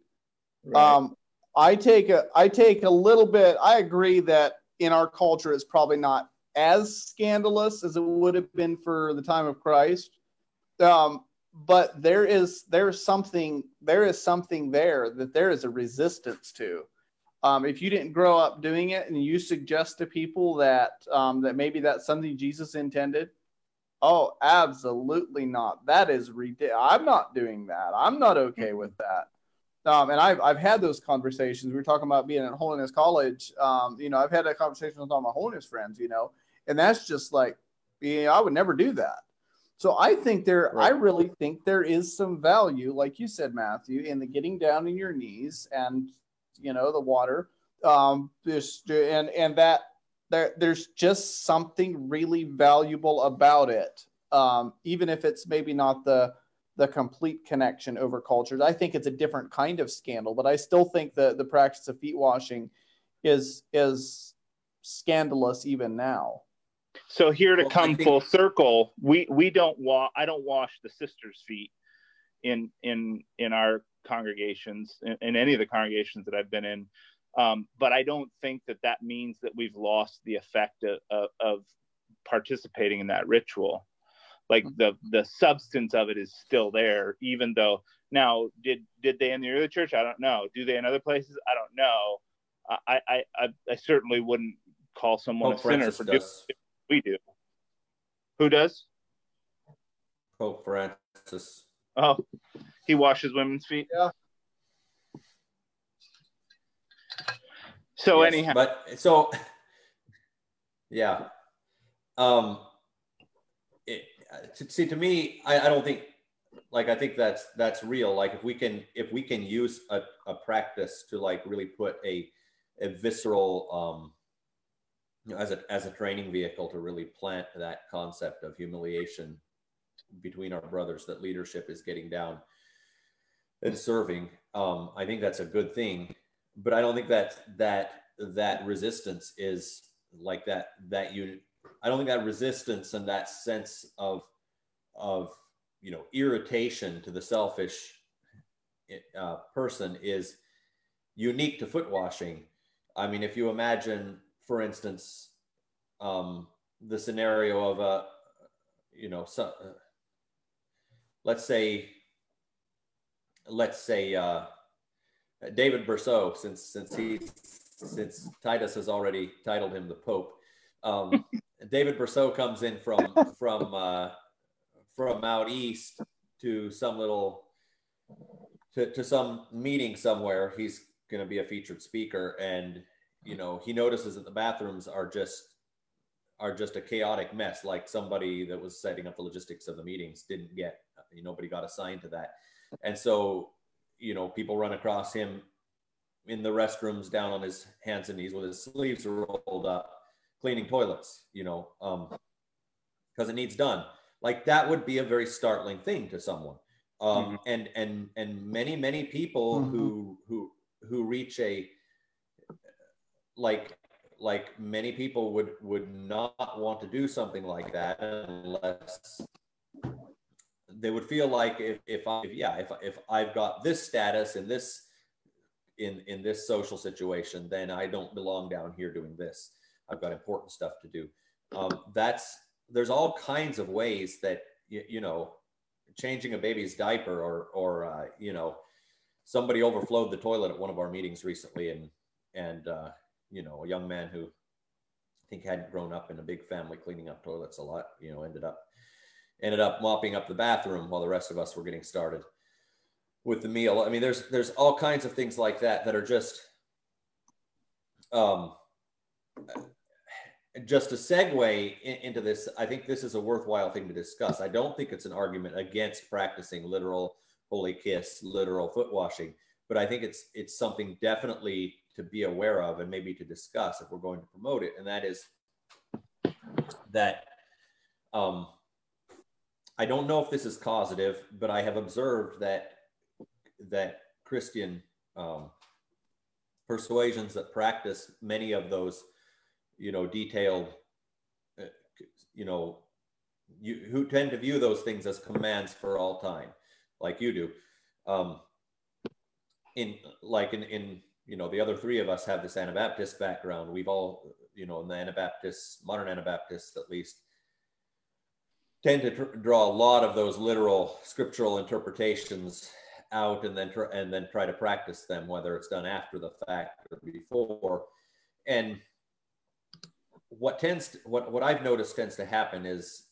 um, I take a I take a little bit. I agree that in our culture it's probably not as scandalous as it would have been for the time of Christ. Um, but there is there is something there is something there that there is a resistance to. Um, if you didn't grow up doing it and you suggest to people that um, that maybe that's something Jesus intended, Oh, absolutely not. That is ridiculous. I'm not doing that. I'm not okay with that. Um, and I've, I've had those conversations. We were talking about being at Holiness College. Um, you know, I've had that conversation with all my holiness friends, you know, and that's just like, yeah, I would never do that. So I think there, I really think there is some value, like you said, Matthew, in the getting down in your knees and you know the water. Um, this and and that there, there's just something really valuable about it. Um, even if it's maybe not the the complete connection over cultures. I think it's a different kind of scandal, but I still think the the practice of feet washing is is scandalous even now. So here to Well, come think- full circle, we we don't wa I don't wash the sisters' feet in in in our congregations in, in any of the congregations that I've been in. Um, but I don't think that that means that we've lost the effect of, of, of participating in that ritual. Like the the substance of it is still there, even though now did did they in the early church? I don't know. Do they in other places? I don't know. I I I, I certainly wouldn't call someone Pope a sinner Francis for doing does. we do. Who does? Pope Francis. Oh, he washes women's feet. Yeah. So Yes, anyhow, but so (laughs) yeah um it, to, see to me I, I don't think like i think that's that's real. Like if we can if we can use a, a practice to like really put a a visceral um you know, as a as a training vehicle to really plant that concept of humiliation between our brothers that leadership is getting down and serving um i think that's a good thing. But I don't think that that that resistance is like that that you I don't think that resistance and that sense of of you know irritation to the selfish uh, person is unique to foot washing. I mean, if you imagine, for instance, um, the scenario of a you know so, uh, let's say let's say uh, David Bercot, since since he since Titus has already titled him the Pope, um, David Bercot comes in from (laughs) from uh, from out east to some little to, to some meeting somewhere. He's going to be a featured speaker, and you know he notices that the bathrooms are just are just a chaotic mess. Like somebody that was setting up the logistics of the meetings didn't get nobody got assigned to that, and so you know, people run across him in the restrooms down on his hands and knees with his sleeves rolled up, cleaning toilets, you know, um, because it needs done. Like that would be a very startling thing to someone. Um, Mhm. and and and many many people who who who reach a like like many people would would not want to do something like that unless they would feel like if, if I, if, yeah, if, if I've got this status in this, in, in this social situation, then I don't belong down here doing this. I've got important stuff to do. Um, that's, there's all kinds of ways that, you, you know, changing a baby's diaper or, or, uh, you know, somebody overflowed the toilet at one of our meetings recently and, and, uh, you know, a young man who I think hadn't grown up in a big family cleaning up toilets a lot, you know, ended up ended up mopping up the bathroom while the rest of us were getting started with the meal. I mean, there's there's all kinds of things like that that are just um, just a segue in, into this. I think this is a worthwhile thing to discuss. I don't think it's an argument against practicing literal holy kiss, literal foot washing, but I think it's it's something definitely to be aware of and maybe to discuss if we're going to promote it, and that is that. Um, I don't know if this is causative, but I have observed that that Christian um, persuasions that practice many of those, you know, detailed, uh, you know, you who tend to view those things as commands for all time, like you do. Um, in like in in you know the other three of us have this Anabaptist background. We've all you know in the Anabaptists, modern Anabaptists at least tend to tr- draw a lot of those literal scriptural interpretations out and then tr- and then try to practice them whether it's done after the fact or before and what tends to, what what I've noticed tends to happen is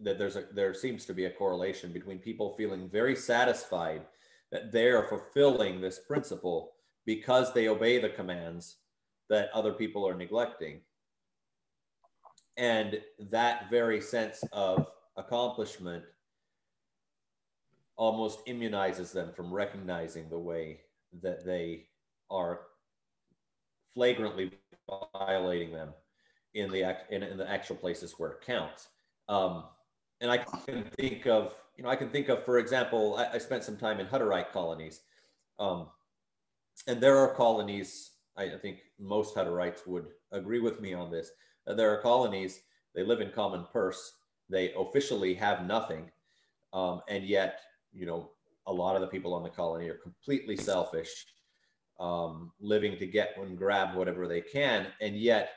that there's a there seems to be a correlation between people feeling very satisfied that they are fulfilling this principle because they obey the commands that other people are neglecting. And that very sense of accomplishment almost immunizes them from recognizing the way that they are flagrantly violating them in the in, in the actual places where it counts. Um, and I can think of, you know, I can think of, for example, I, I spent some time in Hutterite colonies, um, and there are colonies. I, I, think most Hutterites would agree with me on this. Uh, there are colonies. They live in common purse. They officially have nothing, um, and yet, you know, a lot of the people on the colony are completely selfish, um, living to get and grab whatever they can, and yet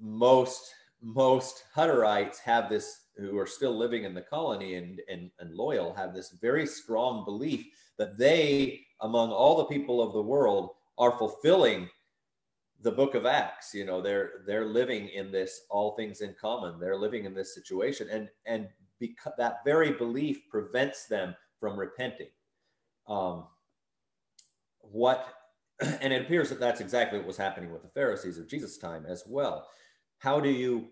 most most Hutterites have this who are still living in the colony and, and, and loyal have this very strong belief that they, among all the people of the world, are fulfilling the book of Acts. You know, they're they're living in this all things in common. They're living in this situation, and and because that very belief prevents them from repenting. Um, what (clears throat) and it appears that that's exactly what was happening with the Pharisees of Jesus' time as well. How do you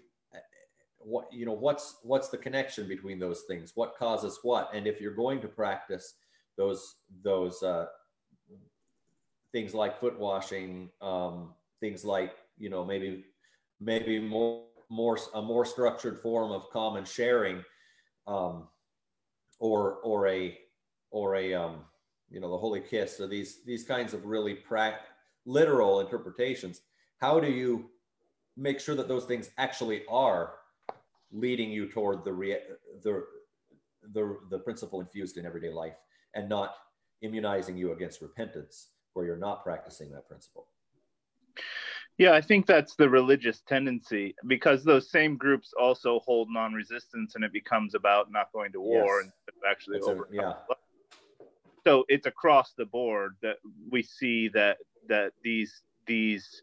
what you know what's what's the connection between those things what causes what and if you're going to practice those those uh, things like foot washing um, things like you know maybe maybe more more a more structured form of common sharing um, or or a or a um, you know the holy kiss or these these kinds of really pra- literal interpretations how do you make sure that those things actually are leading you toward the rea- the the the principle infused in everyday life and not immunizing you against repentance where you're not practicing that principle? Yeah i think that's the religious tendency because those same groups also hold non-resistance and it becomes about not going to war yes. and actually over yeah so it's across the board that we see that that these these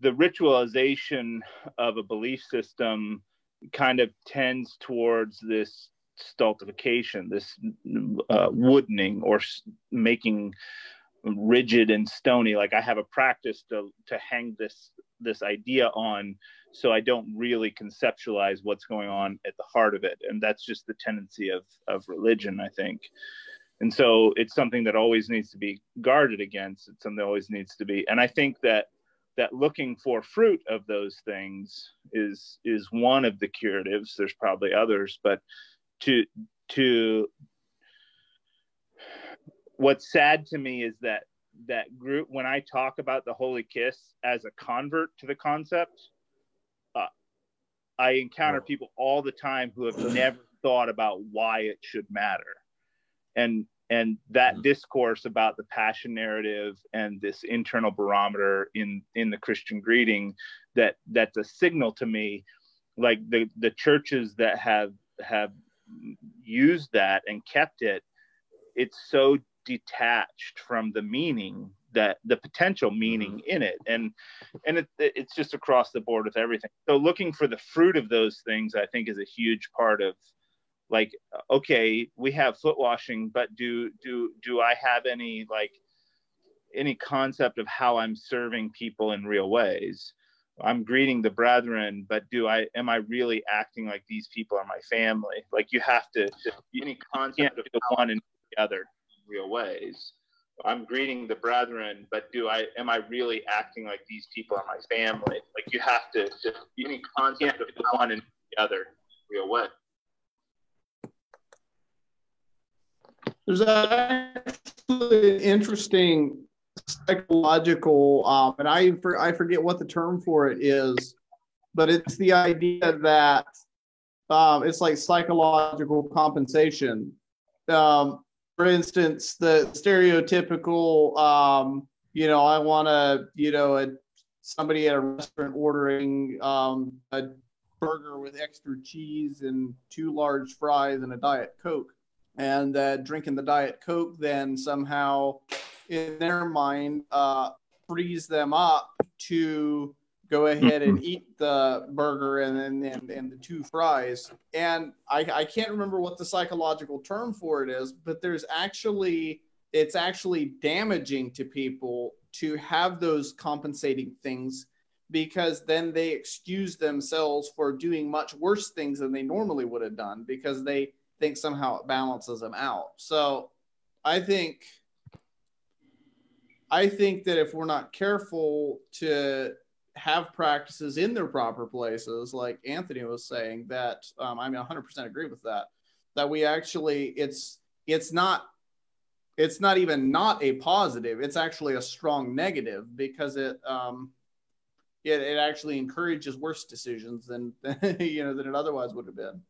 the ritualization of a belief system kind of tends towards this stultification, this uh, woodening or making rigid and stony. Like I have a practice to to hang this this idea on, so I don't really conceptualize what's going on at the heart of it, and that's just the tendency of of religion, I think. And so it's something that always needs to be guarded against. It's something that always needs to be, and I think that that looking for fruit of those things is is one of the curatives. There's probably others but to to what's sad to me is that that group when i talk about the holy kiss as a convert to the concept uh, i encounter people all the time who have never thought about why it should matter and and that mm-hmm. discourse about the passion narrative and this internal barometer in in the christian greeting that that's a signal to me like the the churches that have have used that and kept it it's so detached from the meaning that the potential meaning mm-hmm. in it and and it, it's just across the board with everything so looking for the fruit of those things i think is a huge part of like okay we have foot washing but do do do i have any like any concept of how i'm serving people in real ways? I'm greeting the brethren but do i am i really acting like these people are my family? Like you have to any concept of the one and the other in real ways. I'm greeting the brethren but do i am i really acting like these people are my family? Like you have to any concept of the one and the other in real way There's actually an interesting psychological, um, and I for, I forget what the term for it is, but it's the idea that um, it's like psychological compensation. Um, for instance, the stereotypical, um, you know, I want to, you know, a, somebody at a restaurant ordering um, a burger with extra cheese and two large fries and a diet coke and that drinking the diet coke then somehow in their mind uh, frees them up to go ahead and eat the burger and then and, and, the two fries. And I, I can't remember what the psychological term for it is but there's actually it's actually damaging to people to have those compensating things because then they excuse themselves for doing much worse things than they normally would have done because they think somehow it balances them out. So I think I think that if we're not careful to have practices in their proper places, like Anthony was saying, that um, I mean, 100% agree with that. That we actually, it's it's not it's not even not a positive. It's actually a strong negative because it um, it, it actually encourages worse decisions than (laughs) you know than it otherwise would have been.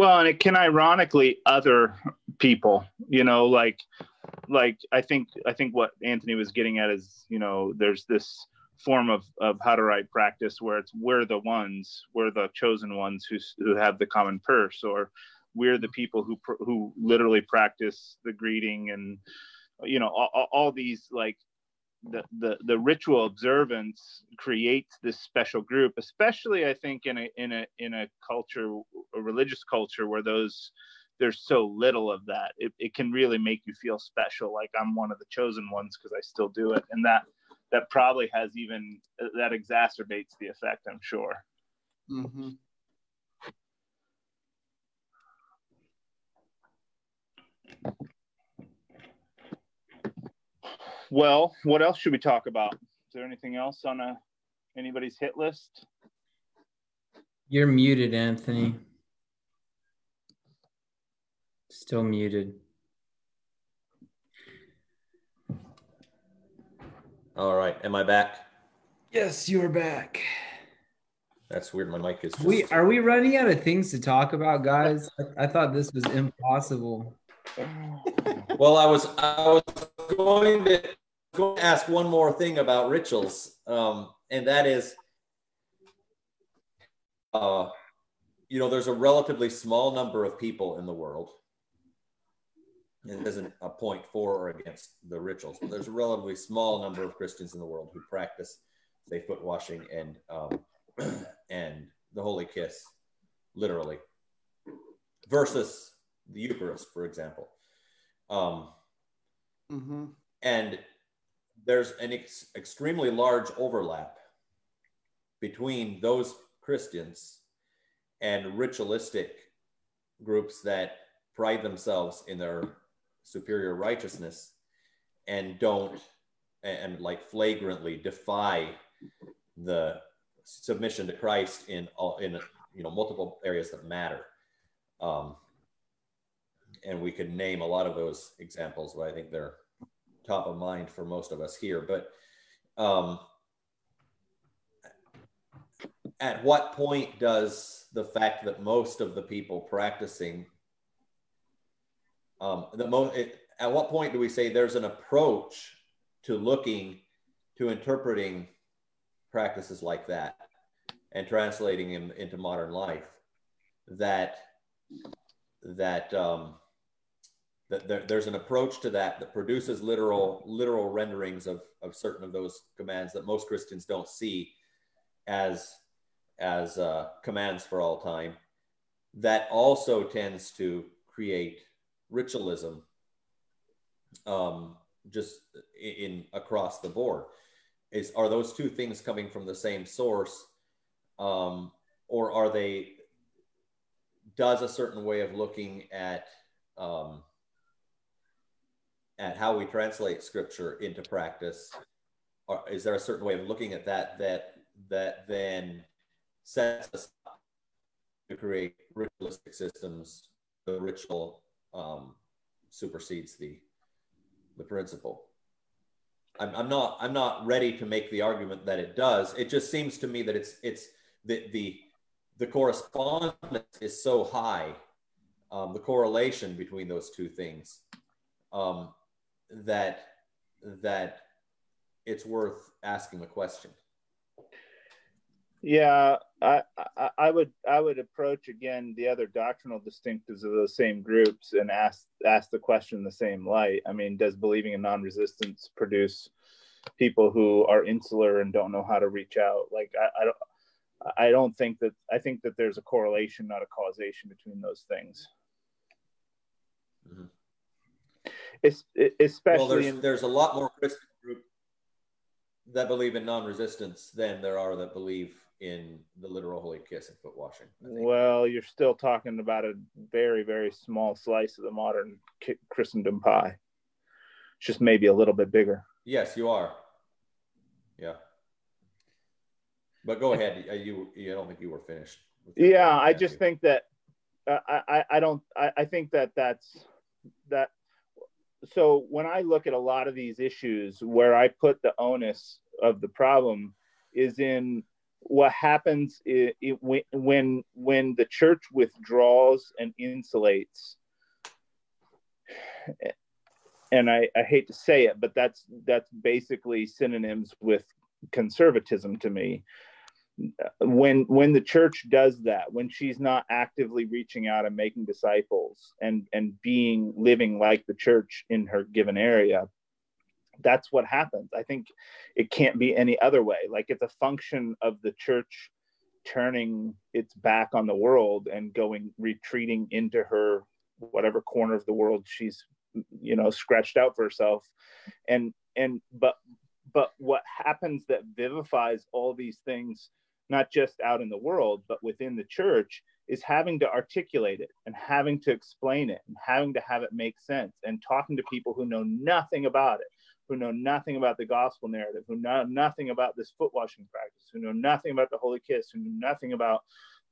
Well, and it can ironically other people, you know, like like I think I think what Anthony was getting at is, you know, there's this form of of Hutterite practice where it's we're the ones, we're the chosen ones who who have the common purse, or we're the people who who literally practice the greeting and you know all, all these like the, the the ritual observance creates this special group especially i think in a in a in a culture a religious culture where those there's so little of that. It, it can really make you feel special like i'm one of the chosen ones because i still do it. And that that probably has even that exacerbates the effect i'm sure. Mm-hmm. Well, what else should we talk about? Is there anything else on a anybody's hit list? You're muted, Anthony. Still muted. All right. Am I back? Yes, you're back. That's weird. My mic is. Just... We are we running out of things to talk about, guys? I, I thought this was impossible. well, I was I was going to, going to ask one more thing about rituals, um, and that is, uh, you know, there's a relatively small number of people in the world. It isn't a point for or against the rituals, but there's a relatively small number of Christians in the world who practice, say, foot washing and um, (clears throat) and the Holy Kiss, literally, versus the Eucharist, for example. Um, mm-hmm. And there's an ex- extremely large overlap between those Christians and ritualistic groups that pride themselves in their superior righteousness and don't and, and like flagrantly defy the submission to Christ in all in you know multiple areas that matter. Um, and we could name a lot of those examples, but I think they're top of mind for most of us here. But um, at what point does the fact that most of the people practicing um, the most at what point do we say there's an approach to looking to interpreting practices like that and translating them into modern life that that um, that there, there's an approach to that that produces literal literal renderings of, of certain of those commands that most Christians don't see as as uh, commands for all time. That also tends to create ritualism, um, just in across the board. Is are those two things coming from the same source, um, or are they? Does a certain way of looking at um, at how we translate scripture into practice or is there a certain way of looking at that that that then sets us up to create ritualistic systems the ritual um, supersedes the the principle? I'm, I'm not i'm not ready to make the argument that it does. It just seems to me that it's it's the the the correspondence is so high um, the correlation between those two things um, that that it's worth asking the question. Yeah, I, I, I would I would approach again the other doctrinal distinctives of those same groups and ask ask the question in the same light. I mean, does believing in non-resistance produce people who are insular and don't know how to reach out? Like I, I don't I don't think that I think that there's a correlation, not a causation between those things. Mm-hmm. It's, especially well, there's, in, there's a lot more Christian group. that believe in non-resistance than there are that believe in the literal holy kiss and foot washing. Well, you're still talking about a very, very small slice of the modern Christendom pie. It's just maybe a little bit bigger. Yes, you are. Yeah. But go ahead. Uh, You, you I don't think you were finished. Yeah, I just think that uh, I, I, I don't I, I think that that's that. So when I look at a lot of these issues, where I put the onus of the problem is in what happens i i when when when the church withdraws and insulates. And I, I hate to say it, but that's that's basically synonyms with conservatism to me when when the church does that when she's not actively reaching out and making disciples and and being living like the church in her given area that's what happens. I think it can't be any other way. Like it's a function of the church turning its back on the world and going retreating into her whatever corner of the world she's you know scratched out for herself. And and but but what happens that vivifies all these things not just out in the world but within the church is having to articulate it and having to explain it and having to have it make sense and talking to people who know nothing about it who know nothing about the gospel narrative who know nothing about this foot washing practice who know nothing about the holy kiss who know nothing about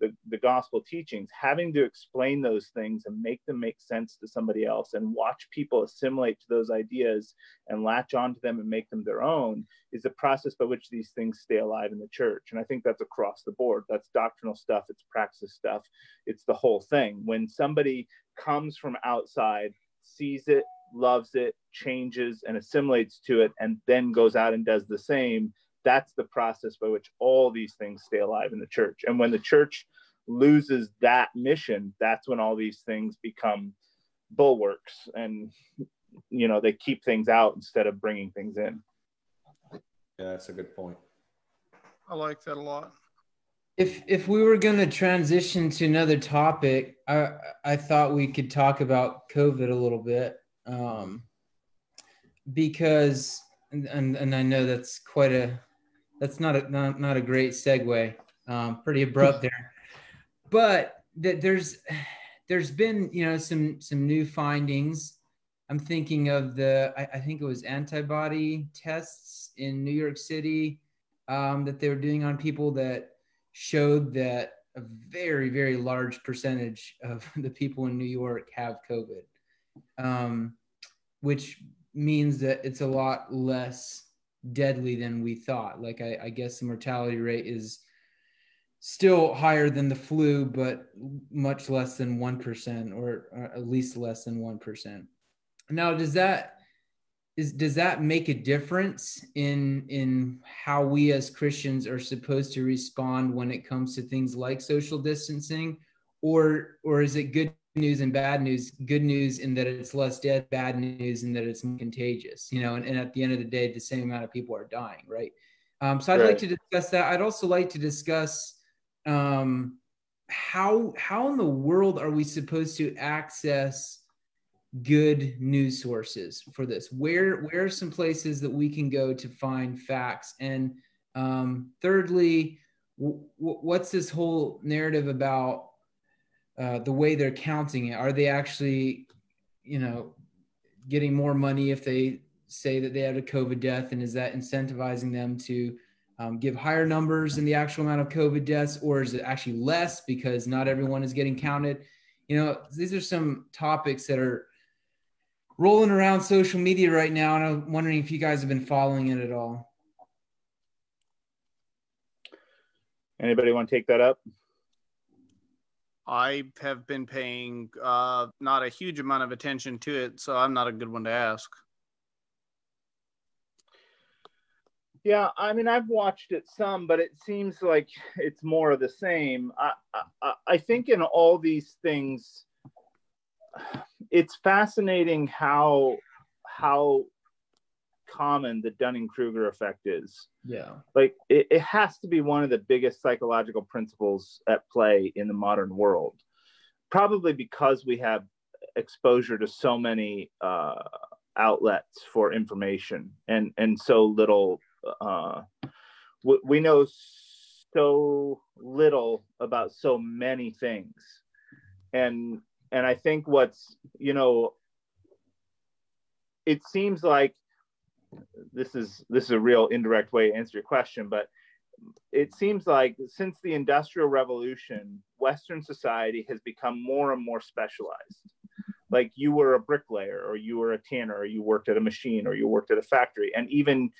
the, the gospel teachings having to explain those things and make them make sense to somebody else and watch people assimilate to those ideas and latch onto them and make them their own is the process by which these things stay alive in the church. And I think that's across the board. That's doctrinal stuff, it's praxis stuff, it's the whole thing. When somebody comes from outside, sees it, loves it, changes, and assimilates to it, and then goes out and does the same, that's the process by which all these things stay alive in the church. And when the church loses that mission, that's when all these things become bulwarks and you know they keep things out instead of bringing things in Yeah, that's a good point. I like that a lot. If if we were going to transition to another topic, I I thought we could talk about COVID a little bit, um, because and, and and I know that's quite a that's not a not, not a great segue, um, pretty abrupt (laughs) there, but that there's there's been you know some some new findings. I'm thinking of the I, I think it was antibody tests in New York City um, that they were doing on people that showed that a very very large percentage of (laughs) the people in New York have COVID, um, which means that it's a lot less deadly than we thought. Like I, I guess the mortality rate is still higher than the flu, but much less than one percent, or, or at least less than one percent. Now, does that is does that make a difference in in how we as Christians are supposed to respond when it comes to things like social distancing, or or is it good news and bad news? Good news in that it's less dead, bad news in that it's contagious. You know, and, and at the end of the day, the same amount of people are dying, right? Um, so I'd like to discuss that. I'd also like to discuss um, how how in the world are we supposed to access good news sources for this? Where where are some places that we can go to find facts? And um, thirdly, w- what's this whole narrative about uh, the way they're counting it? Are they actually, you know, getting more money if they say that they had a COVID death, and is that incentivizing them to um, give higher numbers in the actual amount of COVID deaths, or is it actually less because not everyone is getting counted? You know, these are some topics that are rolling around social media right now, and I'm wondering if you guys have been following it at all. anybody want to take that up I have been paying uh, not a huge amount of attention to it, so I'm not a good one to ask. Yeah, I mean, I've watched it some, but it seems like it's more of the same. I, I, I think in all these things, it's fascinating how how common the Dunning Kruger effect is. Yeah. Like, it, it has to be one of the biggest psychological principles at play in the modern world, probably because we have exposure to so many uh, outlets for information and and so little uh, we, we know so little about so many things and and i think what's you know it seems like this is this is a real indirect way to answer your question but it seems like since the industrial revolution western society has become more and more specialized. Like you were a bricklayer or you were a tanner or you worked at a machine or you worked at a factory and even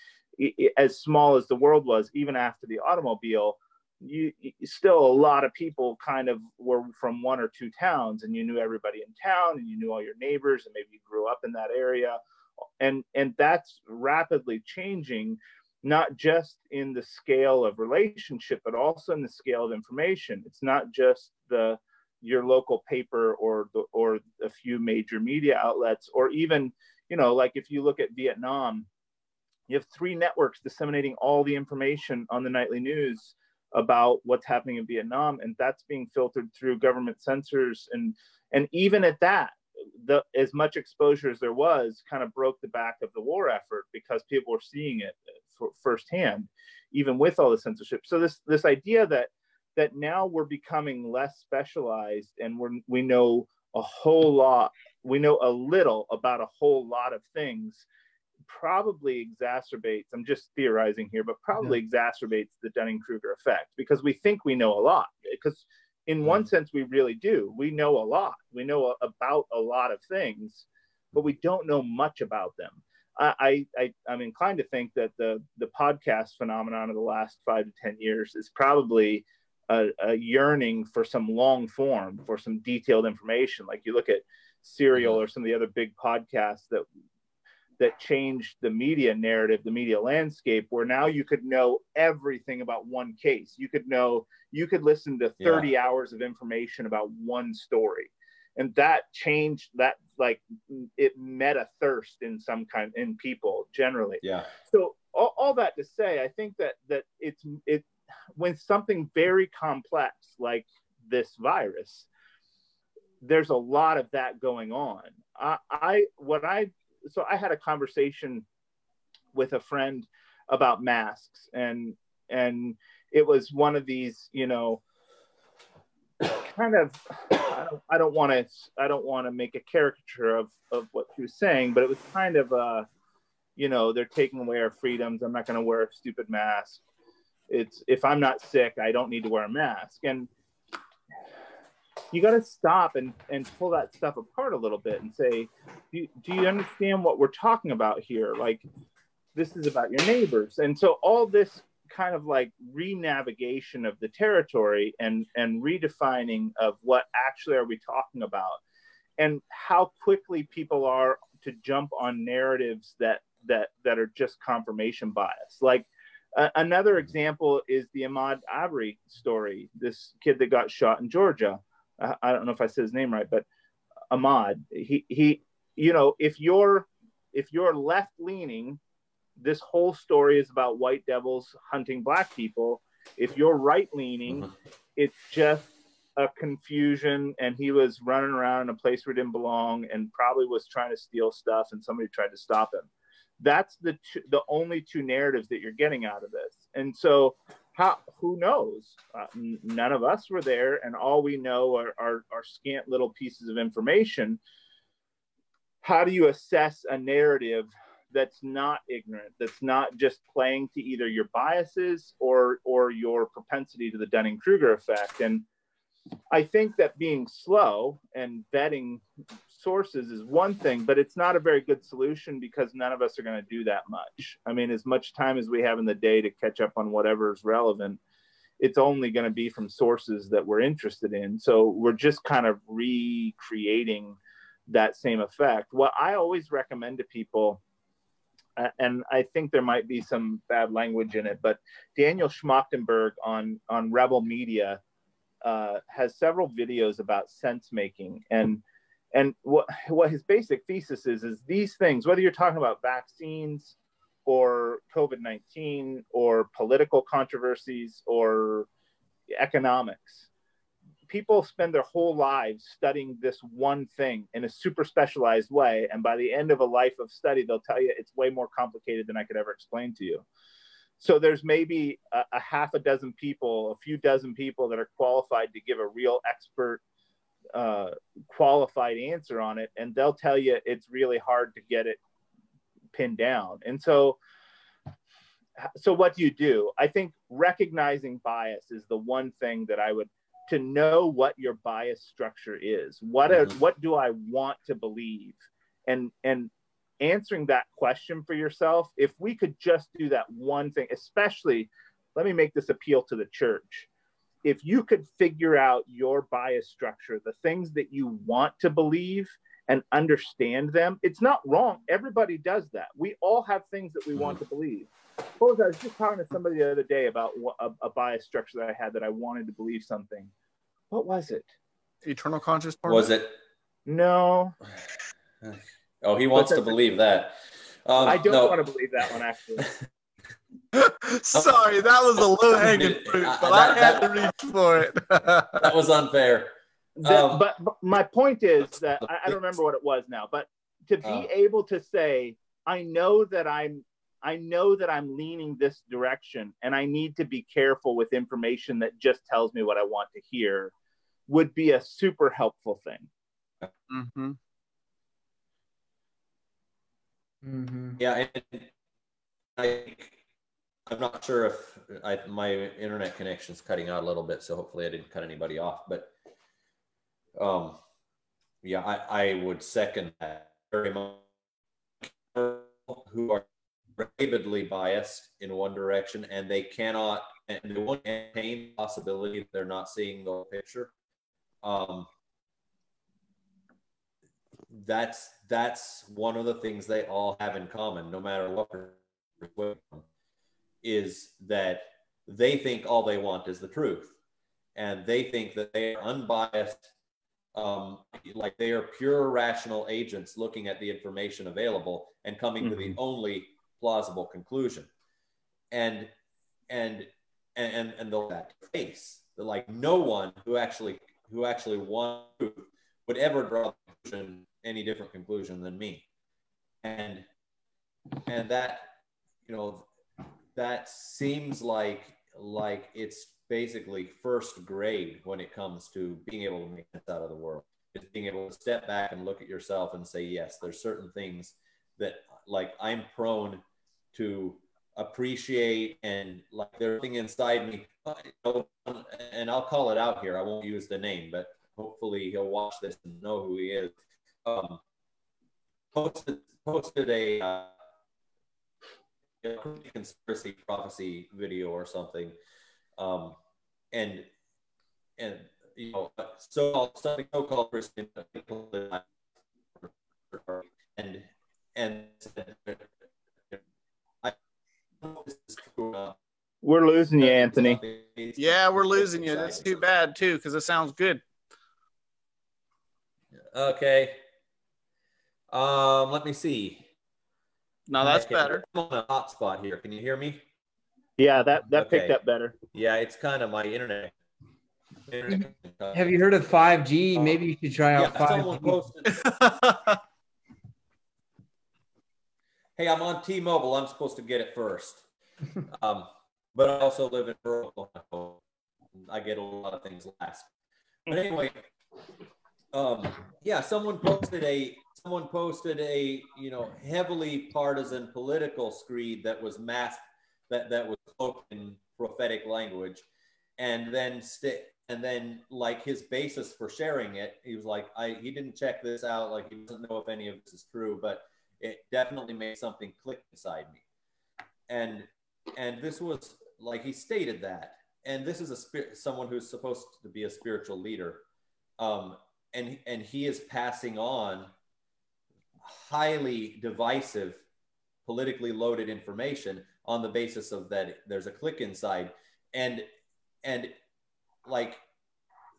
as small as the world was even after the automobile you, still a lot of people kind of were from one or two towns and you knew everybody in town and you knew all your neighbors and maybe you grew up in that area and and that's rapidly changing not just in the scale of relationship but also in the scale of information. It's not just the your local paper or the, or a few major media outlets or even you know like if you look at vietnam you have three networks disseminating all the information on the nightly news about what's happening in vietnam and that's being filtered through government censors and and even at that the as much exposure as there was kind of broke the back of the war effort because people were seeing it for, firsthand even with all the censorship so this this idea that that now we're becoming less specialized and we're, we know a whole lot, we know a little about a whole lot of things probably exacerbates, I'm just theorizing here, but probably yeah. exacerbates the Dunning Kruger effect because we think we know a lot. Because in one sense, we really do. We know a lot. We know a, about a lot of things, but we don't know much about them. I, I, I'm inclined to think that the, the podcast phenomenon of the last five to 10 years is probably a, a, yearning for some long form, for some detailed information. Like you look at Serial mm-hmm. or some of the other big podcasts that that changed the media narrative, the media landscape, where now you could know everything about one case. You could know, you could listen to 30 yeah. hours of information about one story. And that changed that, like it met a thirst in some kind in people generally. Yeah. So all, all that to say, I think that that it's it when something very complex like this virus, there's a lot of that going on. I, I what I so I had a conversation with a friend about masks and and it was one of these you know kind of I don't want to I don't want to make a caricature of of what he was saying but it was kind of uh you know they're taking away our freedoms. I'm not going to wear a stupid mask. It's if i'm not sick i don't need to wear a mask. And you got to stop and, and pull that stuff apart a little bit and say do, do you understand what we're talking about here? Like this is about your neighbors. And so all this kind of like re-navigation of the territory and and redefining of what actually are we talking about and how quickly people are to jump on narratives that that that are just confirmation bias. Like another example is the Ahmaud Arbery story, this kid that got shot in Georgia. I, I don't know if I said his name right, but Ahmaud, he, he, you know, if you're, if you're left leaning, this whole story is about white devils hunting black people. If you're right leaning, mm-hmm. it's just a confusion and he was running around in a place where he didn't belong and probably was trying to steal stuff and somebody tried to stop him that's the two, the only two narratives that you're getting out of this and so how who knows? Uh, none of us were there and all we know are, are, are scant little pieces of information. How do you assess a narrative that's not ignorant that's not just playing to either your biases or or your propensity to the dunning-kruger effect? And i think that being slow and vetting sources is one thing, but it's not a very good solution because none of us are going to do that much. I mean, as much time as we have in the day to catch up on whatever is relevant, it's only going to be from sources that we're interested in. So we're just kind of recreating that same effect. What I always recommend to people, and I think there might be some bad language in it, but Daniel Schmachtenberg on on Rebel Media uh, has several videos about sense making and and what what his basic thesis is is these things, whether you're talking about vaccines or COVID nineteen or political controversies or economics, people spend their whole lives studying this one thing in a super specialized way, and by the end of a life of study, they'll tell you it's way more complicated than I could ever explain to you. so there's maybe a, a half a dozen people, a few dozen people that are qualified to give a real expert uh, qualified answer on it, and they'll tell you it's really hard to get it pinned down. And so, so what do you do? I think recognizing bias is the one thing that I would to know what your bias structure is. What a, Mhm. what do I want to believe? And and answering that question for yourself, if we could just do that one thing, especially let me make this appeal to the church. If you could figure out your bias structure, the things that you want to believe and understand them, it's not wrong. Everybody does that. We all have things that we want to believe. What was I? I was just talking to somebody the other day about a, a bias structure that I had that I wanted to believe something. What was it? Eternal conscious part. Was it? No, (sighs) Oh, he wants to believe that. Um, I don't no. want to believe that one actually. (laughs) (laughs) Sorry, that was a low hanging (laughs) fruit, I- but I that- had that- to reach for it. (laughs) That was unfair. The- Um, but, but my point is that I, I don't remember what it was now, but to be Oh. able to say, I know that I'm I know that I'm leaning this direction and I need to be careful with information that just tells me what I want to hear would be a super helpful thing. mm-hmm. Mm-hmm. Yeah, and I, I'm not sure if I, my internet connection's cutting out a little bit, so hopefully I didn't cut anybody off. But um, yeah, I, I would second that very much. Who are prohibitively biased in one direction, and they cannot, and they won't entertain the possibility that they're not seeing the picture. Um, that's that's one of the things they all have in common, no matter what is that they think all they want is the truth, and they think that they are unbiased, um, like they are pure rational agents looking at the information available and coming to the only plausible conclusion, and and and and, the that face. That like no one who actually who actually wants truth would ever draw any different conclusion than me. And and that you know that seems like like it's basically first grade when it comes to being able to make sense out of the world. It's being able to step back and look at yourself and say yes there's certain things that like i'm prone to appreciate and like there's something inside me and i'll call it out here. I won't use the name but hopefully he'll watch this and know who he is. Um, posted posted a uh, conspiracy prophecy video or something, um, and and you know so something so called Christian people and and I don't know if this is true. We're losing you, Anthony. Yeah, we're losing you. That's too bad too, because it sounds good. Okay. Um, let me see. No, that's Okay, better. I'm on a hotspot here. Can you hear me? Yeah, that that picked up better. Yeah, it's kind of my internet. internet- Have you heard of 5G? Maybe you should try out Yeah, 5G. posted. (laughs) Hey, I'm on T-Mobile. I'm supposed to get it first. (laughs) Um, but I also live in rural Oklahoma. I get a lot of things last. But anyway, um, yeah, someone posted a someone posted a you know heavily partisan political screed that was masked that that was cloaked in prophetic language, and then st- and then like his basis for sharing it, he was like, I he didn't check this out, like he doesn't know if any of this is true, but it definitely made something click inside me, and and this was like he stated that, and this is a spirit someone who's supposed to be a spiritual leader, um, and and he is passing on highly divisive, politically loaded information on the basis of that there's a click inside, and and like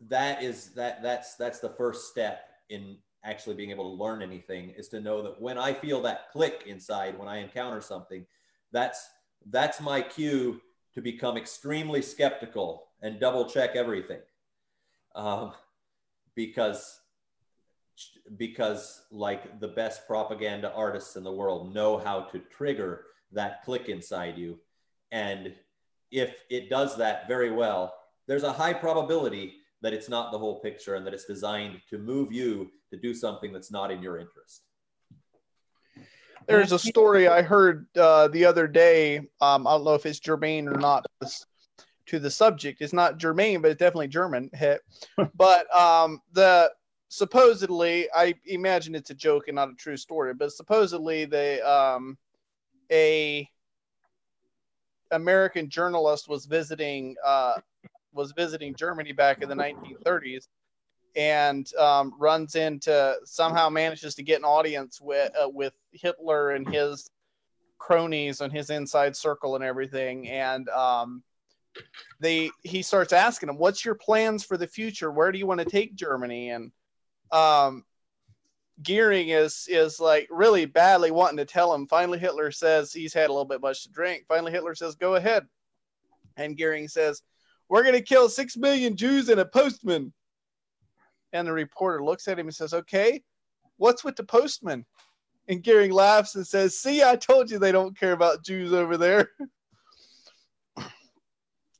that is that that's that's the first step in actually being able to learn anything is to know that when I feel that click inside when I encounter something, that's that's my cue to become extremely skeptical and double check everything, um, because because like the best propaganda artists in the world know how to trigger that click inside you And if it does that very well, there's a high probability that it's not the whole picture and that it's designed to move you to do something that's not in your interest. There's a story I heard uh, the other day. Um, I don't know if it's germane or not to the subject. It's not germane, but it's definitely German. Hit. (laughs) But um, the supposedly, I imagine it's a joke and not a true story. But supposedly, they um, a American journalist was visiting uh, was visiting Germany back in the 1930s and um, runs into somehow manages to get an audience with uh, with Hitler and his cronies and his inside circle and everything and um, they he starts asking him what's your plans for the future where do you want to take Germany and um, Goering is is like really badly wanting to tell him finally Hitler says he's had a little bit much to drink finally Hitler says go ahead and Goering says we're going to kill 6 million Jews and a postman and the reporter looks at him and says, Okay, what's with the postman? And Goering laughs and says, See, I told you they don't care about Jews over there. (laughs)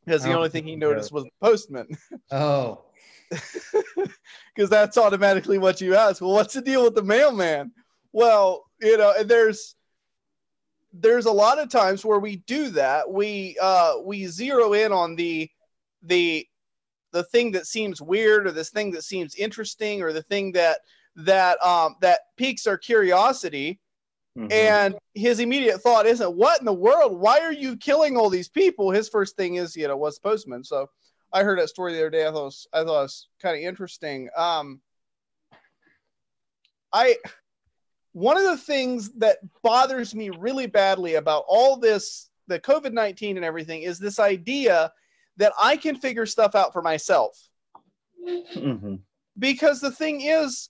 Because the Oh, only thing he noticed was the postman. (laughs) Oh, (laughs) Because that's automatically what you ask. Well, what's the deal with the mailman? Well, you know, and there's there's a lot of times where we do that. We uh we zero in on the the the thing that seems weird or this thing that seems interesting or the thing that that um that piques our curiosity Mhm. and his immediate thought isn't what in the world why are you killing all these people his first thing is you know what's postman so i heard that story the other day. I thought it was, i thought it was kind of interesting. Um i one of the things that bothers me really badly about all this the covid-19 and everything is this idea that i can figure stuff out for myself. Mhm. because the thing is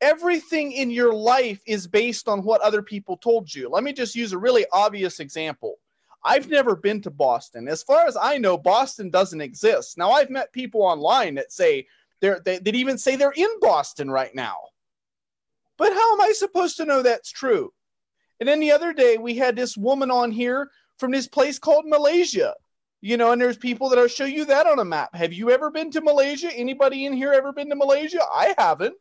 everything in your life is based on what other people told you. Let me just use a really obvious example i've never been to boston. As far as i know boston doesn't exist. Now i've met people online that say they're they, that even say they're in boston right now. But how am i supposed to know that's true? And then the other day we had this woman on here from this place called malaysia you know and there's people that'll show you that on a map. Have you ever been to malaysia? Anybody in here ever been to malaysia? I haven't.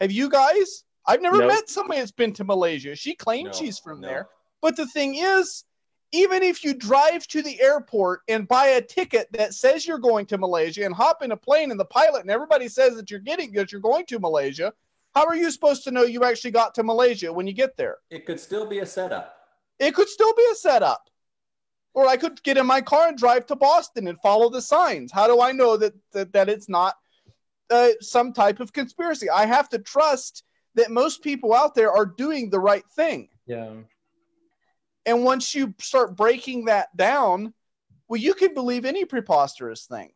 Have you guys? I've never Nope. met somebody that's been to malaysia. She claims No, she's from no. there. But the thing is even if you drive to the airport and buy a ticket that says you're going to malaysia and hop in a plane and the pilot and everybody says that you're getting that you're going to malaysia how are you supposed to know you actually got to malaysia when you get there It could still be a setup. it could still be a setup. Or I could get in my car and drive to Boston and follow the signs. How do I know that that, that it's not uh, some type of conspiracy? I have to trust that most people out there are doing the right thing. yeah. And once you start breaking that down, well, you can believe any preposterous thing.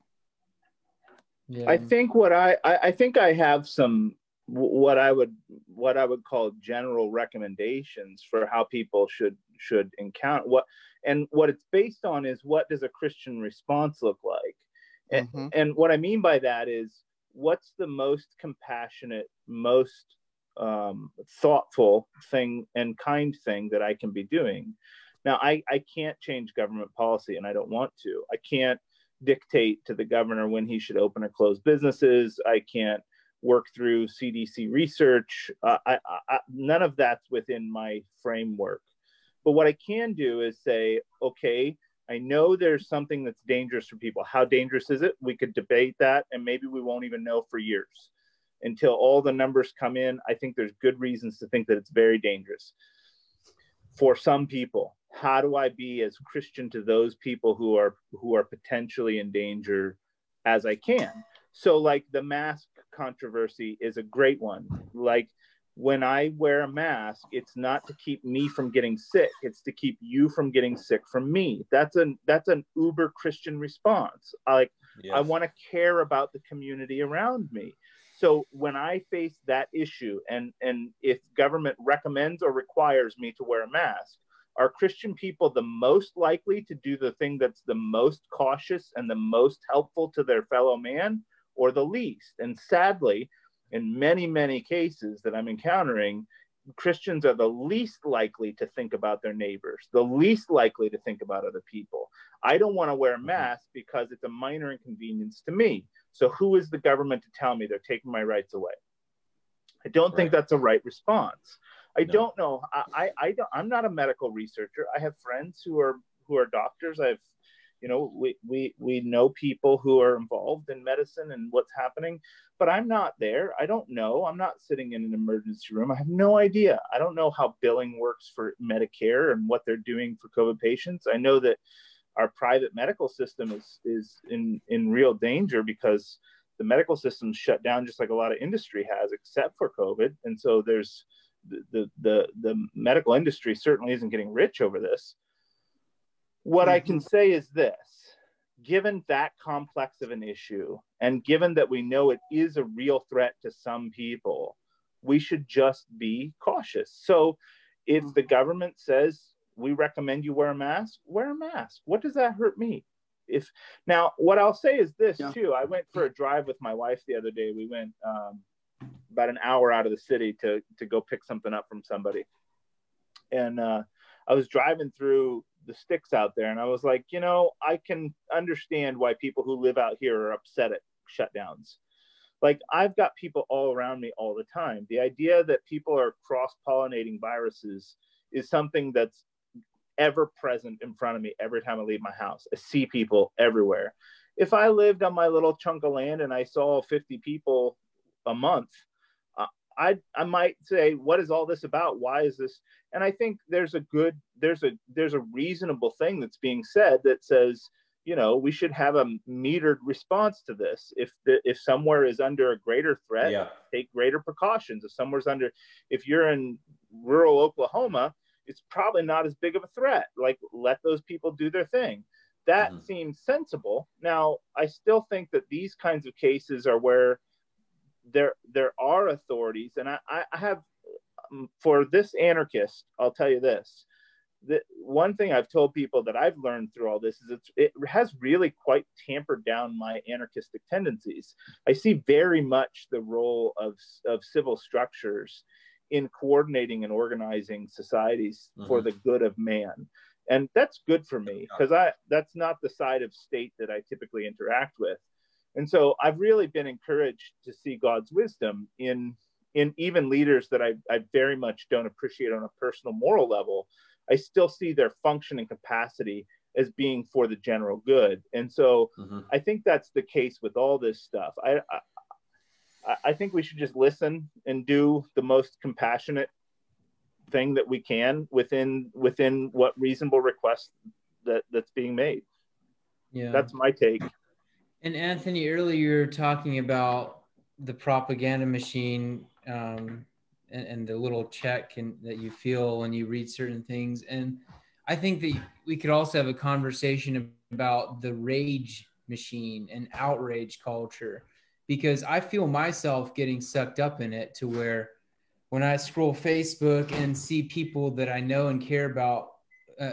Yeah. I think what I, I I think I have some what I would what I would call general recommendations for how people should should encounter what and what it's based on is what does a Christian response look like and, Mhm. and what I mean by that is what's the most compassionate most um, thoughtful thing and kind thing that I can be doing now I I can't change government policy and I don't want to I can't dictate to the governor when he should open or close businesses. I can't work through CDC research. Uh, I, I, none of that's within my framework. But what I can do is say, okay, I know there's something that's dangerous for people. How dangerous is it? We could debate that, and maybe we won't even know for years until all the numbers come in. I think there's good reasons to think that it's very dangerous for some people how do i be as christian to those people who are who are potentially in danger as i can so like the mask controversy is a great one like when i wear a mask it's not to keep me from getting sick it's to keep you from getting sick from me that's an that's an uber christian response like Yes. I want to care about the community around me. So when I face that issue and and if government recommends or requires me to wear a mask, are Christian people the most likely to do the thing that's the most cautious and the most helpful to their fellow man or the least? And sadly, in many many cases that I'm encountering, Christians are the least likely to think about their neighbors, the least likely to think about other people. I don't want to wear a mm-hmm. mask because it's a minor inconvenience to me. So who is the government to tell me they're taking my rights away? I don't think that's a right response. I No. don't know. I, I, I don't, I'm not a medical researcher. I have friends who are who are doctors. I've, you know, we we we know people who are involved in medicine and what's happening, but I'm not there. I don't know. I'm not sitting in an emergency room. I have no idea. I don't know how billing works for Medicare and what they're doing for COVID patients. I know that our private medical system is is in in real danger because the medical system's shut down just like a lot of industry has except for covid. And so there's the the the, the medical industry certainly isn't getting rich over this. What i can mm-hmm. say is this given that complex of an issue and given that we know it is a real threat to some people we should just be cautious. So if the mm-hmm. government says we recommend you wear a mask wear a mask. What does that hurt me? If now what i'll say is this Yeah. too. I went for a drive with my wife the other day. We went um, about an hour out of the city to to go pick something up from somebody. And uh, i was driving through the sticks out there and i was like you know i can understand why people who live out here are upset at shutdowns. Like i've got people all around me all the time. The idea that people are cross-pollinating viruses is something that's ever present in front of me every time I leave my house. I see people everywhere. If I lived on my little chunk of land and I saw 50 people a month, uh, I I might say, what is all this about? Why is this? And I think there's a good there's a there's a reasonable thing that's being said that says, you know, we should have a metered response to this. If the if somewhere is under a greater threat, Yeah. take greater precautions. If somewhere's under, if you're in rural Oklahoma, it's probably not as big of a threat. Like let those people do their thing. That Mhm. seems sensible. Now, I still think that these kinds of cases are where there there are authorities, and I, I have um, for this anarchist, I'll tell you this. The one thing I've told people that I've learned through all this is it's, it has really quite tampered down my anarchistic tendencies. I see very much the role of, of civil structures in coordinating and organizing societies for Mhm. the good of man and that's good for me because i that's not the side of state that i typically interact with and so i've really been encouraged to see god's wisdom in in even leaders that i, I very much don't appreciate on a personal moral level i still see their function and capacity as being for the general good and so Mhm. I think that's the case with all this stuff. I, I think we should just listen and do the most compassionate thing that we can within within what reasonable request that that's being made. Yeah. That's my take. And Anthony, earlier you were talking about the propaganda machine um, and, and the little check and, that you feel when you read certain things. And I think that we could also have a conversation about the rage machine and outrage culture because I feel myself getting sucked up in it to where when I scroll Facebook and see people that I know and care about uh,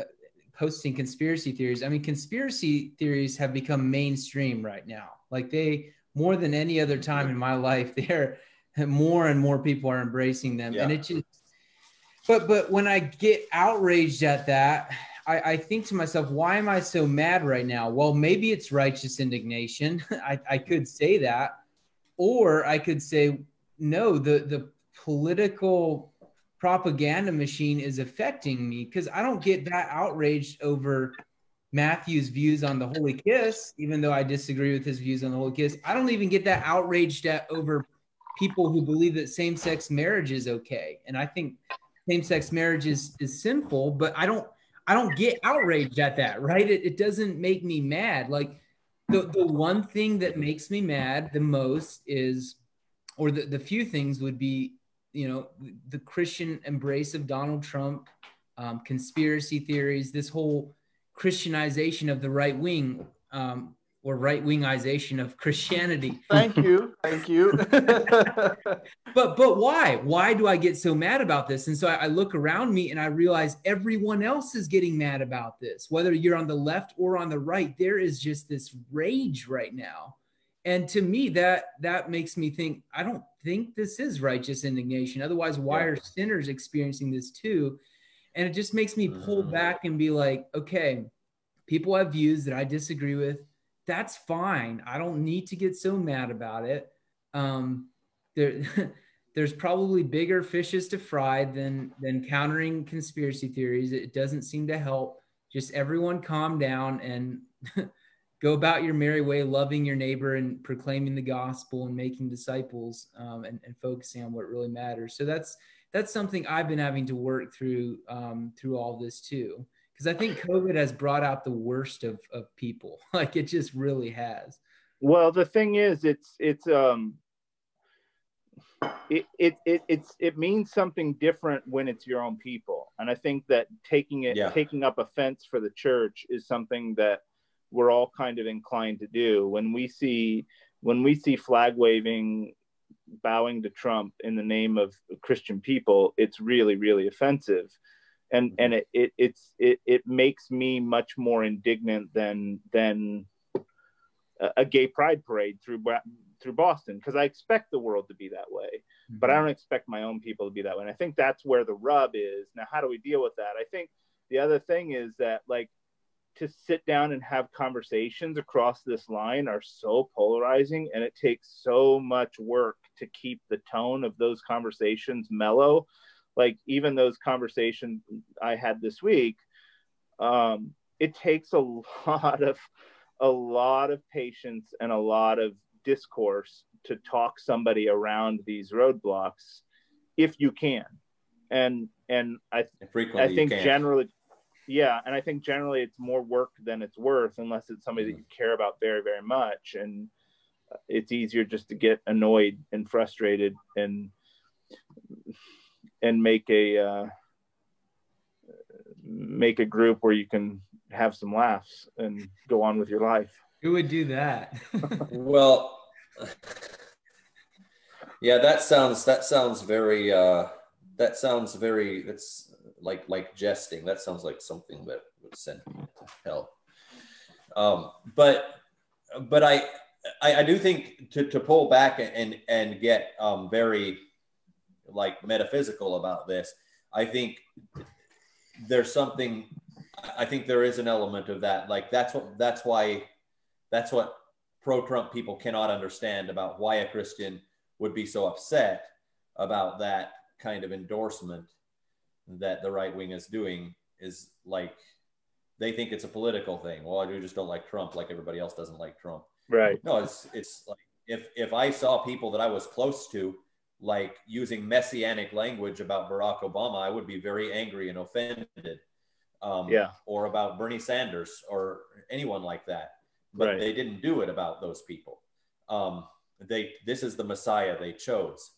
posting conspiracy theories. I mean, conspiracy theories have become mainstream right now. Like they, more than any other time in my life, (laughs) they're more and more people are embracing them. And Yeah. it just, but but when I get outraged at that, I, I think to myself, why am I so mad right now? Well, maybe it's righteous indignation. (laughs) I, I could say that, or I could say, no, the the political propaganda machine is affecting me because I don't get that outraged over Matthew's views on the Holy Kiss, even though I disagree with his views on the Holy Kiss. I don't even get that outraged at over people who believe that same-sex marriage is okay, and I think same-sex marriage is is sinful. But I don't I don't get outraged at that, right? It, it doesn't make me mad. Like the the one thing that makes me mad the most is, or the the few things would be you know the christian embrace of donald trump um, conspiracy theories this whole christianization of the right wing um, or right wingization of christianity Thank you. Thank you. (laughs) (laughs) but but why why do i get so mad about this and so I, I look around me and i realize everyone else is getting mad about this whether you're on the left or on the right there is just this rage right now and to me that that makes me think i don't think this is righteous indignation otherwise why Yeah. are sinners experiencing this too and it just makes me pull Mhm. back and be like okay people have views that i disagree with that's fine. I don't need to get so mad about it. Um there (laughs) there's probably bigger fishes to fry than than countering conspiracy theories. It doesn't seem to help. Just everyone calm down and (laughs) go about your merry way, loving your neighbor and proclaiming the gospel and making disciples um, and, and focusing on what really matters. So that's that's something I've been having to work through um, through all this too, because I think COVID has brought out the worst of of people. (laughs) Like it just really has. Well, the thing is, it's it's um, it, it it it's it means something different when it's your own people, and I think that taking it Yeah. taking up offense for the church is something that we're all kind of inclined to do when we see when we see flag waving bowing to trump in the name of christian people it's really really offensive and mm-hmm. and it, it it's it, it makes me much more indignant than than a, a gay pride parade through through boston because i expect the world to be that way mm-hmm. but I don't expect my own people to be that way. And I think that's where the rub is. Now, how do we deal with that? I think the other thing is that, like, to sit down and have conversations across this line are so polarizing, and it takes so much work to keep the tone of those conversations mellow. Like, even those conversations I had this week, um, it takes a (laughs) lot of a lot of patience and a lot of discourse to talk somebody around these roadblocks if you can. And and i frequently, i think generally yeah and i think generally it's more work than it's worth unless it's somebody that you care about very very much. And it's easier just to get annoyed and frustrated and and make a uh, make a group where you can have some laughs and go on with your life Who would do that? (laughs) (laughs) Well, yeah, that sounds that sounds very uh, that sounds very that's like like jesting. That sounds like something that would send me to hell. Um, but but I, I I do think to to pull back and and get um, very like metaphysical about this. I think there's something. I think there is an element of that. Like that's what that's why that's what pro-Trump people cannot understand about why a Christian would be so upset about that kind of endorsement that the right wing is doing is like they think it's a political thing. Well, I just don't like Trump like everybody else doesn't like Trump. right No, it's it's like if if I saw people that I was close to like using messianic language about Barack Obama, I would be very angry and offended. Um, Yeah. Or about Bernie Sanders or anyone like that. But Right. they didn't do it about those people. Um, they this is the Messiah they chose,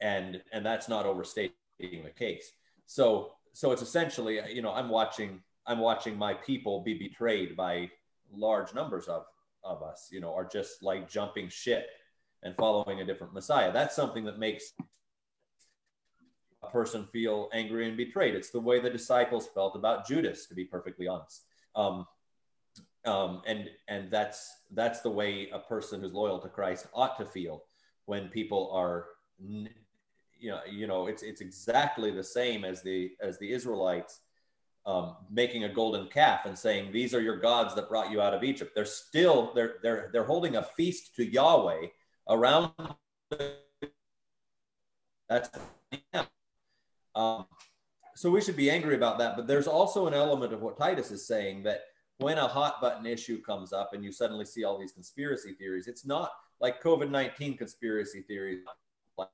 and and that's not overstating the case. So so it's essentially you know I'm watching I'm watching my people be betrayed by large numbers of of us, you know, are just like jumping ship and following a different Messiah. That's something that makes a person feel angry and betrayed. It's the way the disciples felt about Judas, to be perfectly honest. Um, um, and and that's that's the way a person who's loyal to Christ ought to feel when people are, you know, you know, it's it's exactly the same as the as the Israelites um, making a golden calf and saying, "These are your gods that brought you out of Egypt." They're still they're they're they're holding a feast to Yahweh around. That's um, so we should be angry about that. But there's also an element of what Titus is saying that when a hot button issue comes up and you suddenly see all these conspiracy theories, it's not like COVID nineteen conspiracy theories. Like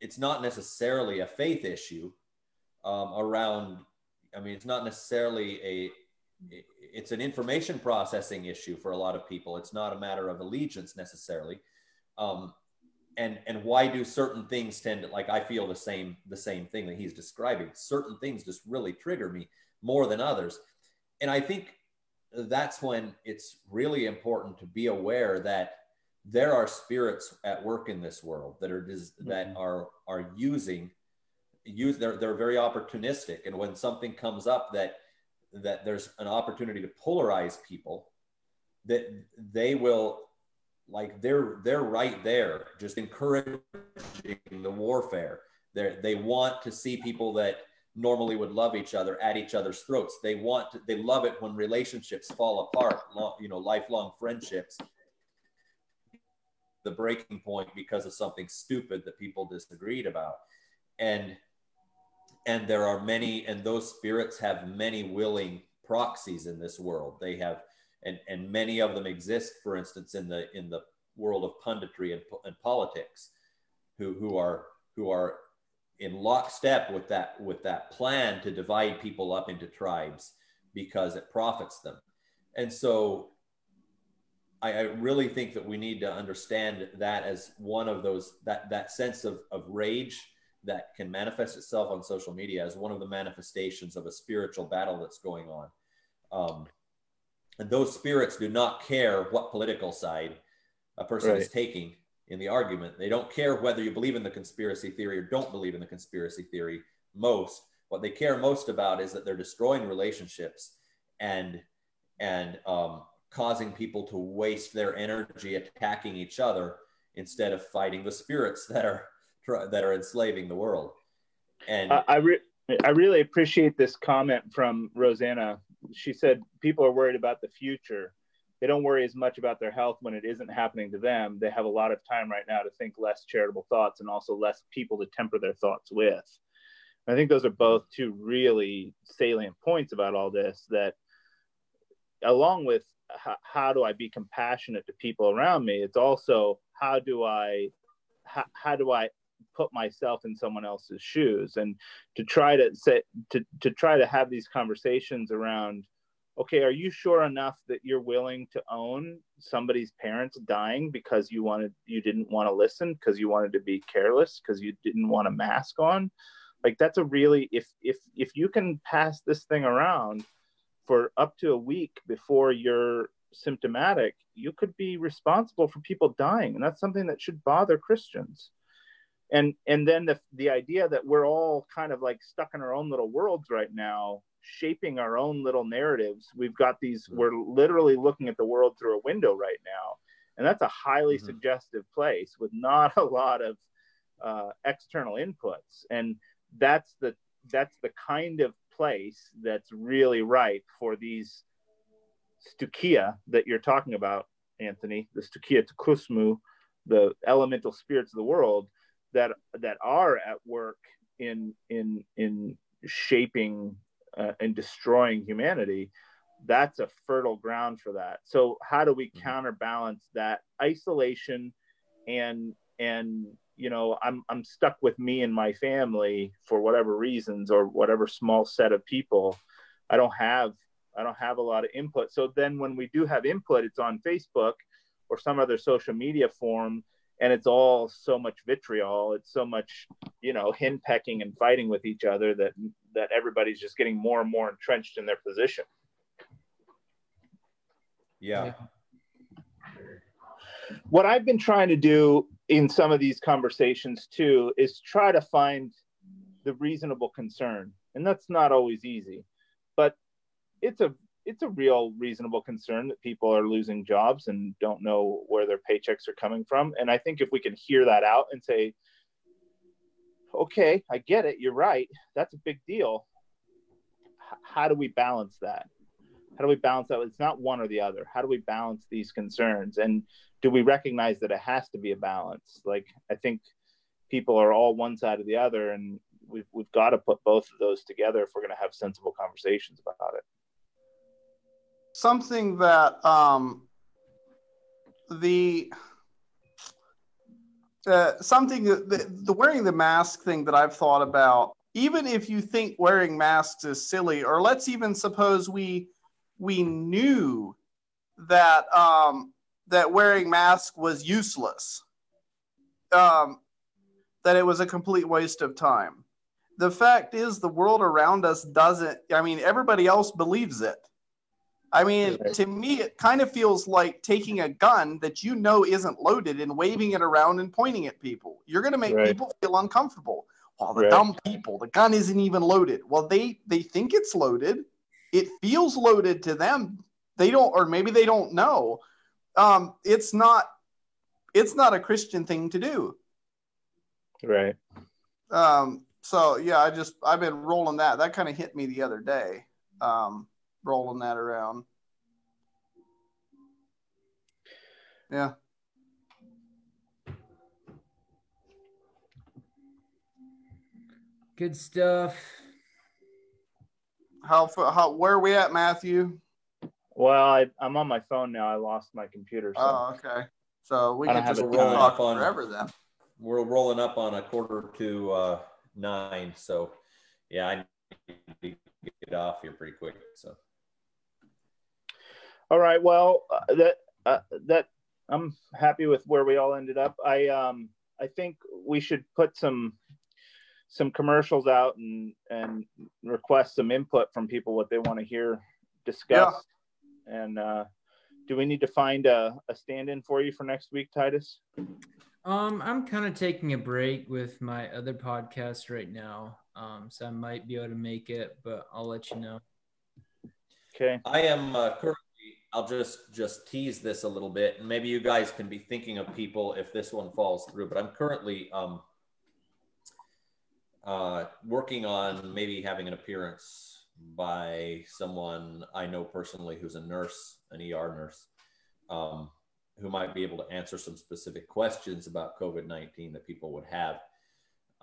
it's not necessarily a faith issue um, around. I mean, it's not necessarily a. It's an information processing issue for a lot of people. It's not a matter of allegiance necessarily. Um, and and why do certain things tend to like I feel the same the same thing that he's describing. Certain things just really trigger me more than others, and I think that's when it's really important to be aware that there are spirits at work in this world that are dis- that are are using use they're they're very opportunistic and when something comes up that that there's an opportunity to polarize people that they will like they're they're right there just encouraging the warfare. They they want to see people that normally would love each other at each other's throats. They want to, they love it when relationships fall apart long, you know lifelong friendships. The breaking point because of something stupid that people disagreed about. And and there are many and those spirits have many willing proxies in this world. They have and and many of them exist for instance in the in the world of punditry and, and politics who who are who are in lockstep with that with that plan to divide people up into tribes because it profits them. And so I, I really think that we need to understand that as one of those that that sense of, of rage that can manifest itself on social media as one of the manifestations of a spiritual battle that's going on um, and those spirits do not care what political side a person right. is taking in the argument. They don't care whether you believe in the conspiracy theory or don't believe in the conspiracy theory. Most what they care most about is that they're destroying relationships and and um, causing people to waste their energy attacking each other instead of fighting the spirits that are that are enslaving the world. And I I, re- I really appreciate this comment from Rosanna she said people are worried about the future. They don't worry as much about their health when it isn't happening to them. They have a lot of time right now to think less charitable thoughts and also less people to temper their thoughts with. I think those are both two really salient points about all this that along with how, how do I be compassionate to people around me, it's also how do I how, how do I put myself in someone else's shoes. And to try to say to, to try to have these conversations around okay are you sure enough that you're willing to own somebody's parents dying because you wanted you didn't want to listen because you wanted to be careless because you didn't want a mask on? Like that's a really if if if you can pass this thing around for up to a week before you're symptomatic you could be responsible for people dying. And that's something that should bother christians and and then the the idea that we're all kind of like stuck in our own little worlds right now shaping our own little narratives we've got these mm-hmm. we're literally looking at the world through a window right now and that's a highly mm-hmm. suggestive place with not (laughs) a lot of uh, external inputs and that's the that's the kind of place that's really right for these stoicheia that you're talking about anthony the stoicheia kosmou the elemental spirits of the world that that are at work in in in shaping uh, and destroying humanity that's a fertile ground for that. So how do we mm-hmm. counterbalance that isolation and and you know i'm i'm stuck with me and my family for whatever reasons or whatever small set of people. I don't have i don't have a lot of input. So then when we do have input it's on facebook or some other social media form and it's all so much vitriol it's so much you know hen pecking and fighting with each other that that everybody's just getting more and more entrenched in their position. Yeah. What i've been trying to do in some of these conversations too is try to find the reasonable concern and that's not always easy but it's a it's a real reasonable concern that people are losing jobs and don't know where their paychecks are coming from. And I think if we can hear that out and say, okay, I get it, you're right, that's a big deal. H- how do we balance that? How do we balance that? It's not one or the other. How do we balance these concerns? And do we recognize that it has to be a balance? Like, I think people are all one side or the other, and we've, we've got to put both of those together if we're going to have sensible conversations about it something that um, the uh, something the, the wearing the mask thing that I've thought about. Even if you think wearing masks is silly, or let's even suppose we we knew that um, that wearing mask was useless, um, that it was a complete waste of time. The fact is, the world around us doesn't. I mean, everybody else believes it. I mean, to me, it kind of feels like taking a gun that you know isn't loaded and waving it around and pointing at people. You're going to make right. people feel uncomfortable. Well, the right. dumb people, the gun isn't even loaded. Well, they they think it's loaded. It feels loaded to them. They don't, or maybe they don't know. Um, it's not. it's not a Christian thing to do. Right. Um, so yeah, I just I've been rolling that. That kind of hit me the other day. Um, rolling that around. Yeah. Good stuff. How fa- how where are we at, Matthew? Well, I, I'm on my phone now. I lost my computer. So. Oh, okay. So we I don't can have just it keep rolling talking up on- forever then. We're rolling up on a quarter to uh, nine, so yeah, I need to get off here pretty quick. So All right. Well, uh, that uh, that I'm happy with where we all ended up. I um I think we should put some some commercials out and and request some input from people what they want to hear discussed. Yeah. And uh, do we need to find a, a stand-in for you for next week, Titus? Um, I'm kind of taking a break with my other podcast right now. Um, so I might be able to make it, but I'll let you know. Okay. I am uh, currently. I'll just just tease this a little bit, and maybe you guys can be thinking of people if this one falls through. But I'm currently um, uh, working on maybe having an appearance by someone I know personally who's a nurse, an ER nurse, um, who might be able to answer some specific questions about COVID 19 that people would have.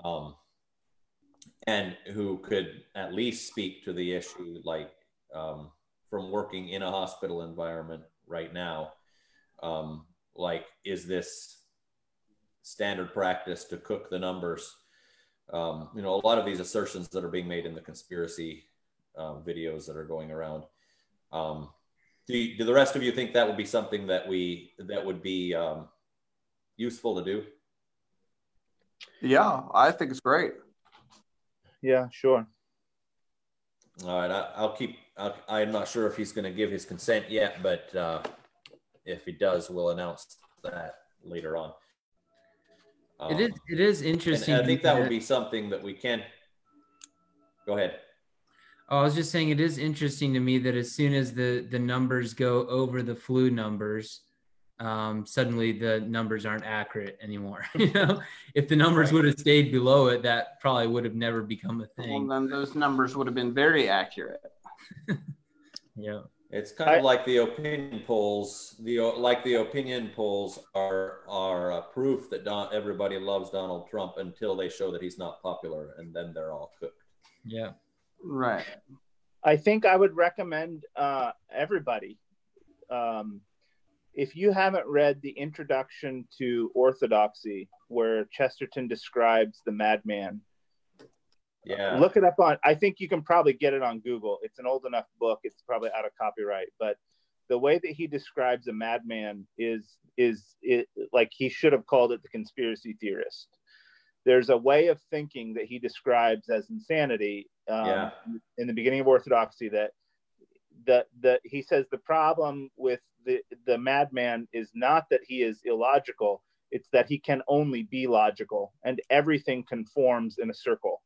Um, and who could at least speak to the issue like um, from working in a hospital environment right now um, like is this standard practice to cook the numbers um, you know a lot of these assertions that are being made in the conspiracy uh, videos that are going around um, do, you, do the rest of you think that would be something that we that would be um, useful to do Yeah, I think it's great. Yeah, sure. All right, I, I'll keep. I'll, I'm not sure if he's going to give his consent yet, but uh, if he does, we'll announce that later on. It is. Um, It is and interesting. I think that would be something that we can. Go ahead. Oh, I was just saying, it is interesting to me that as soon as the the numbers go over the flu numbers, um, suddenly the numbers aren't accurate anymore. (laughs) you know, if the numbers Right. would have stayed below it, that probably would have never become a Well, thing. then those numbers would have been very accurate. (laughs) Yeah. It's kind of I- like the opinion polls. The like the opinion polls are are uh, proof that Don, everybody loves Donald Trump until they show that he's not popular, and then they're all cooked. Yeah. Right. I think I would recommend uh, everybody, um, if you haven't read the introduction to Orthodoxy, where Chesterton describes the madman, Yeah. look it up on. I think you can probably get it on Google. It's an old enough book. It's probably out of copyright, but the way that he describes a madman is is it, like he should have called it the conspiracy theorist. There's a way of thinking that he describes as insanity um, Yeah. in the beginning of Orthodoxy that that that he says the problem with the the madman is not that he is illogical it's that he can only be logical and everything conforms in a circle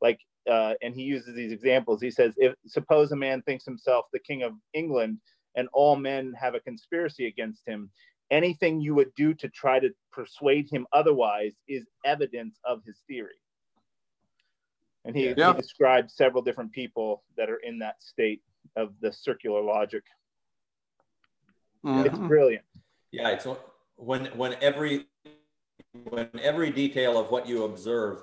like uh, and he uses these examples he says if suppose a man thinks himself the king of england and all men have a conspiracy against him anything you would do to try to persuade him otherwise is evidence of his theory and he, Yeah. he describes several different people that are in that state of the circular logic it's Mhm. brilliant Yeah, it's when when every when every detail of what you observe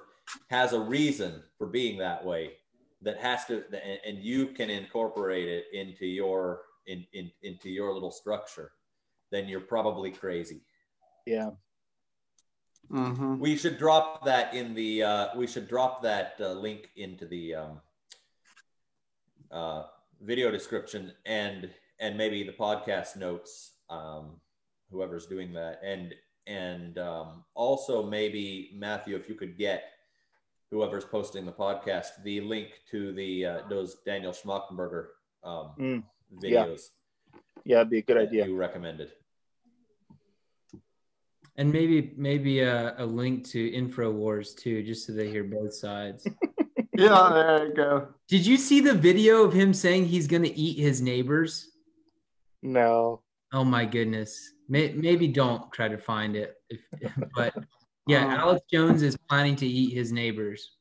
has a reason for being that way that has to and, and you can incorporate it into your in, in into your little structure then you're probably crazy. Yeah. Mhm. we should drop that in the uh, we should drop that uh, link into the um, uh, video description and and maybe the podcast notes um, whoever's doing that. And and um, also maybe matthew if you could get whoever's posting the podcast the link to the uh, those daniel schmachtenberger um, Mm, yeah. videos yeah it'd be a good idea you recommended And maybe maybe a, a link to InfoWars too, just so they hear both sides. (laughs) Yeah, there you go. Did you see the video of him saying he's gonna eat his neighbors? no Oh my goodness. May, maybe don't try to find it. If, (laughs) but yeah, Um, Alex Jones is planning to eat his neighbors.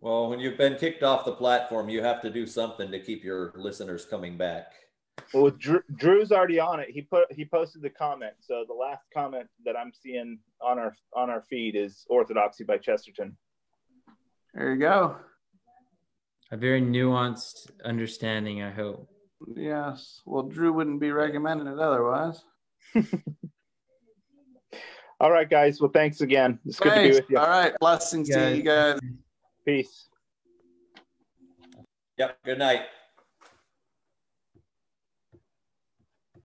Well, when you've been kicked off the platform, you have to do something to keep your listeners coming back. Well, Drew, Drew's already on it. He put he posted the comment. So the last comment that I'm seeing on our on our feed is Orthodoxy by Chesterton. There you go. A very nuanced understanding, I hope. Yes. Well, Drew wouldn't be recommending it otherwise. (laughs) All right, guys. Well, thanks again. It's good to be with you. All right. Blessings to you guys. Peace. Yep. Good night.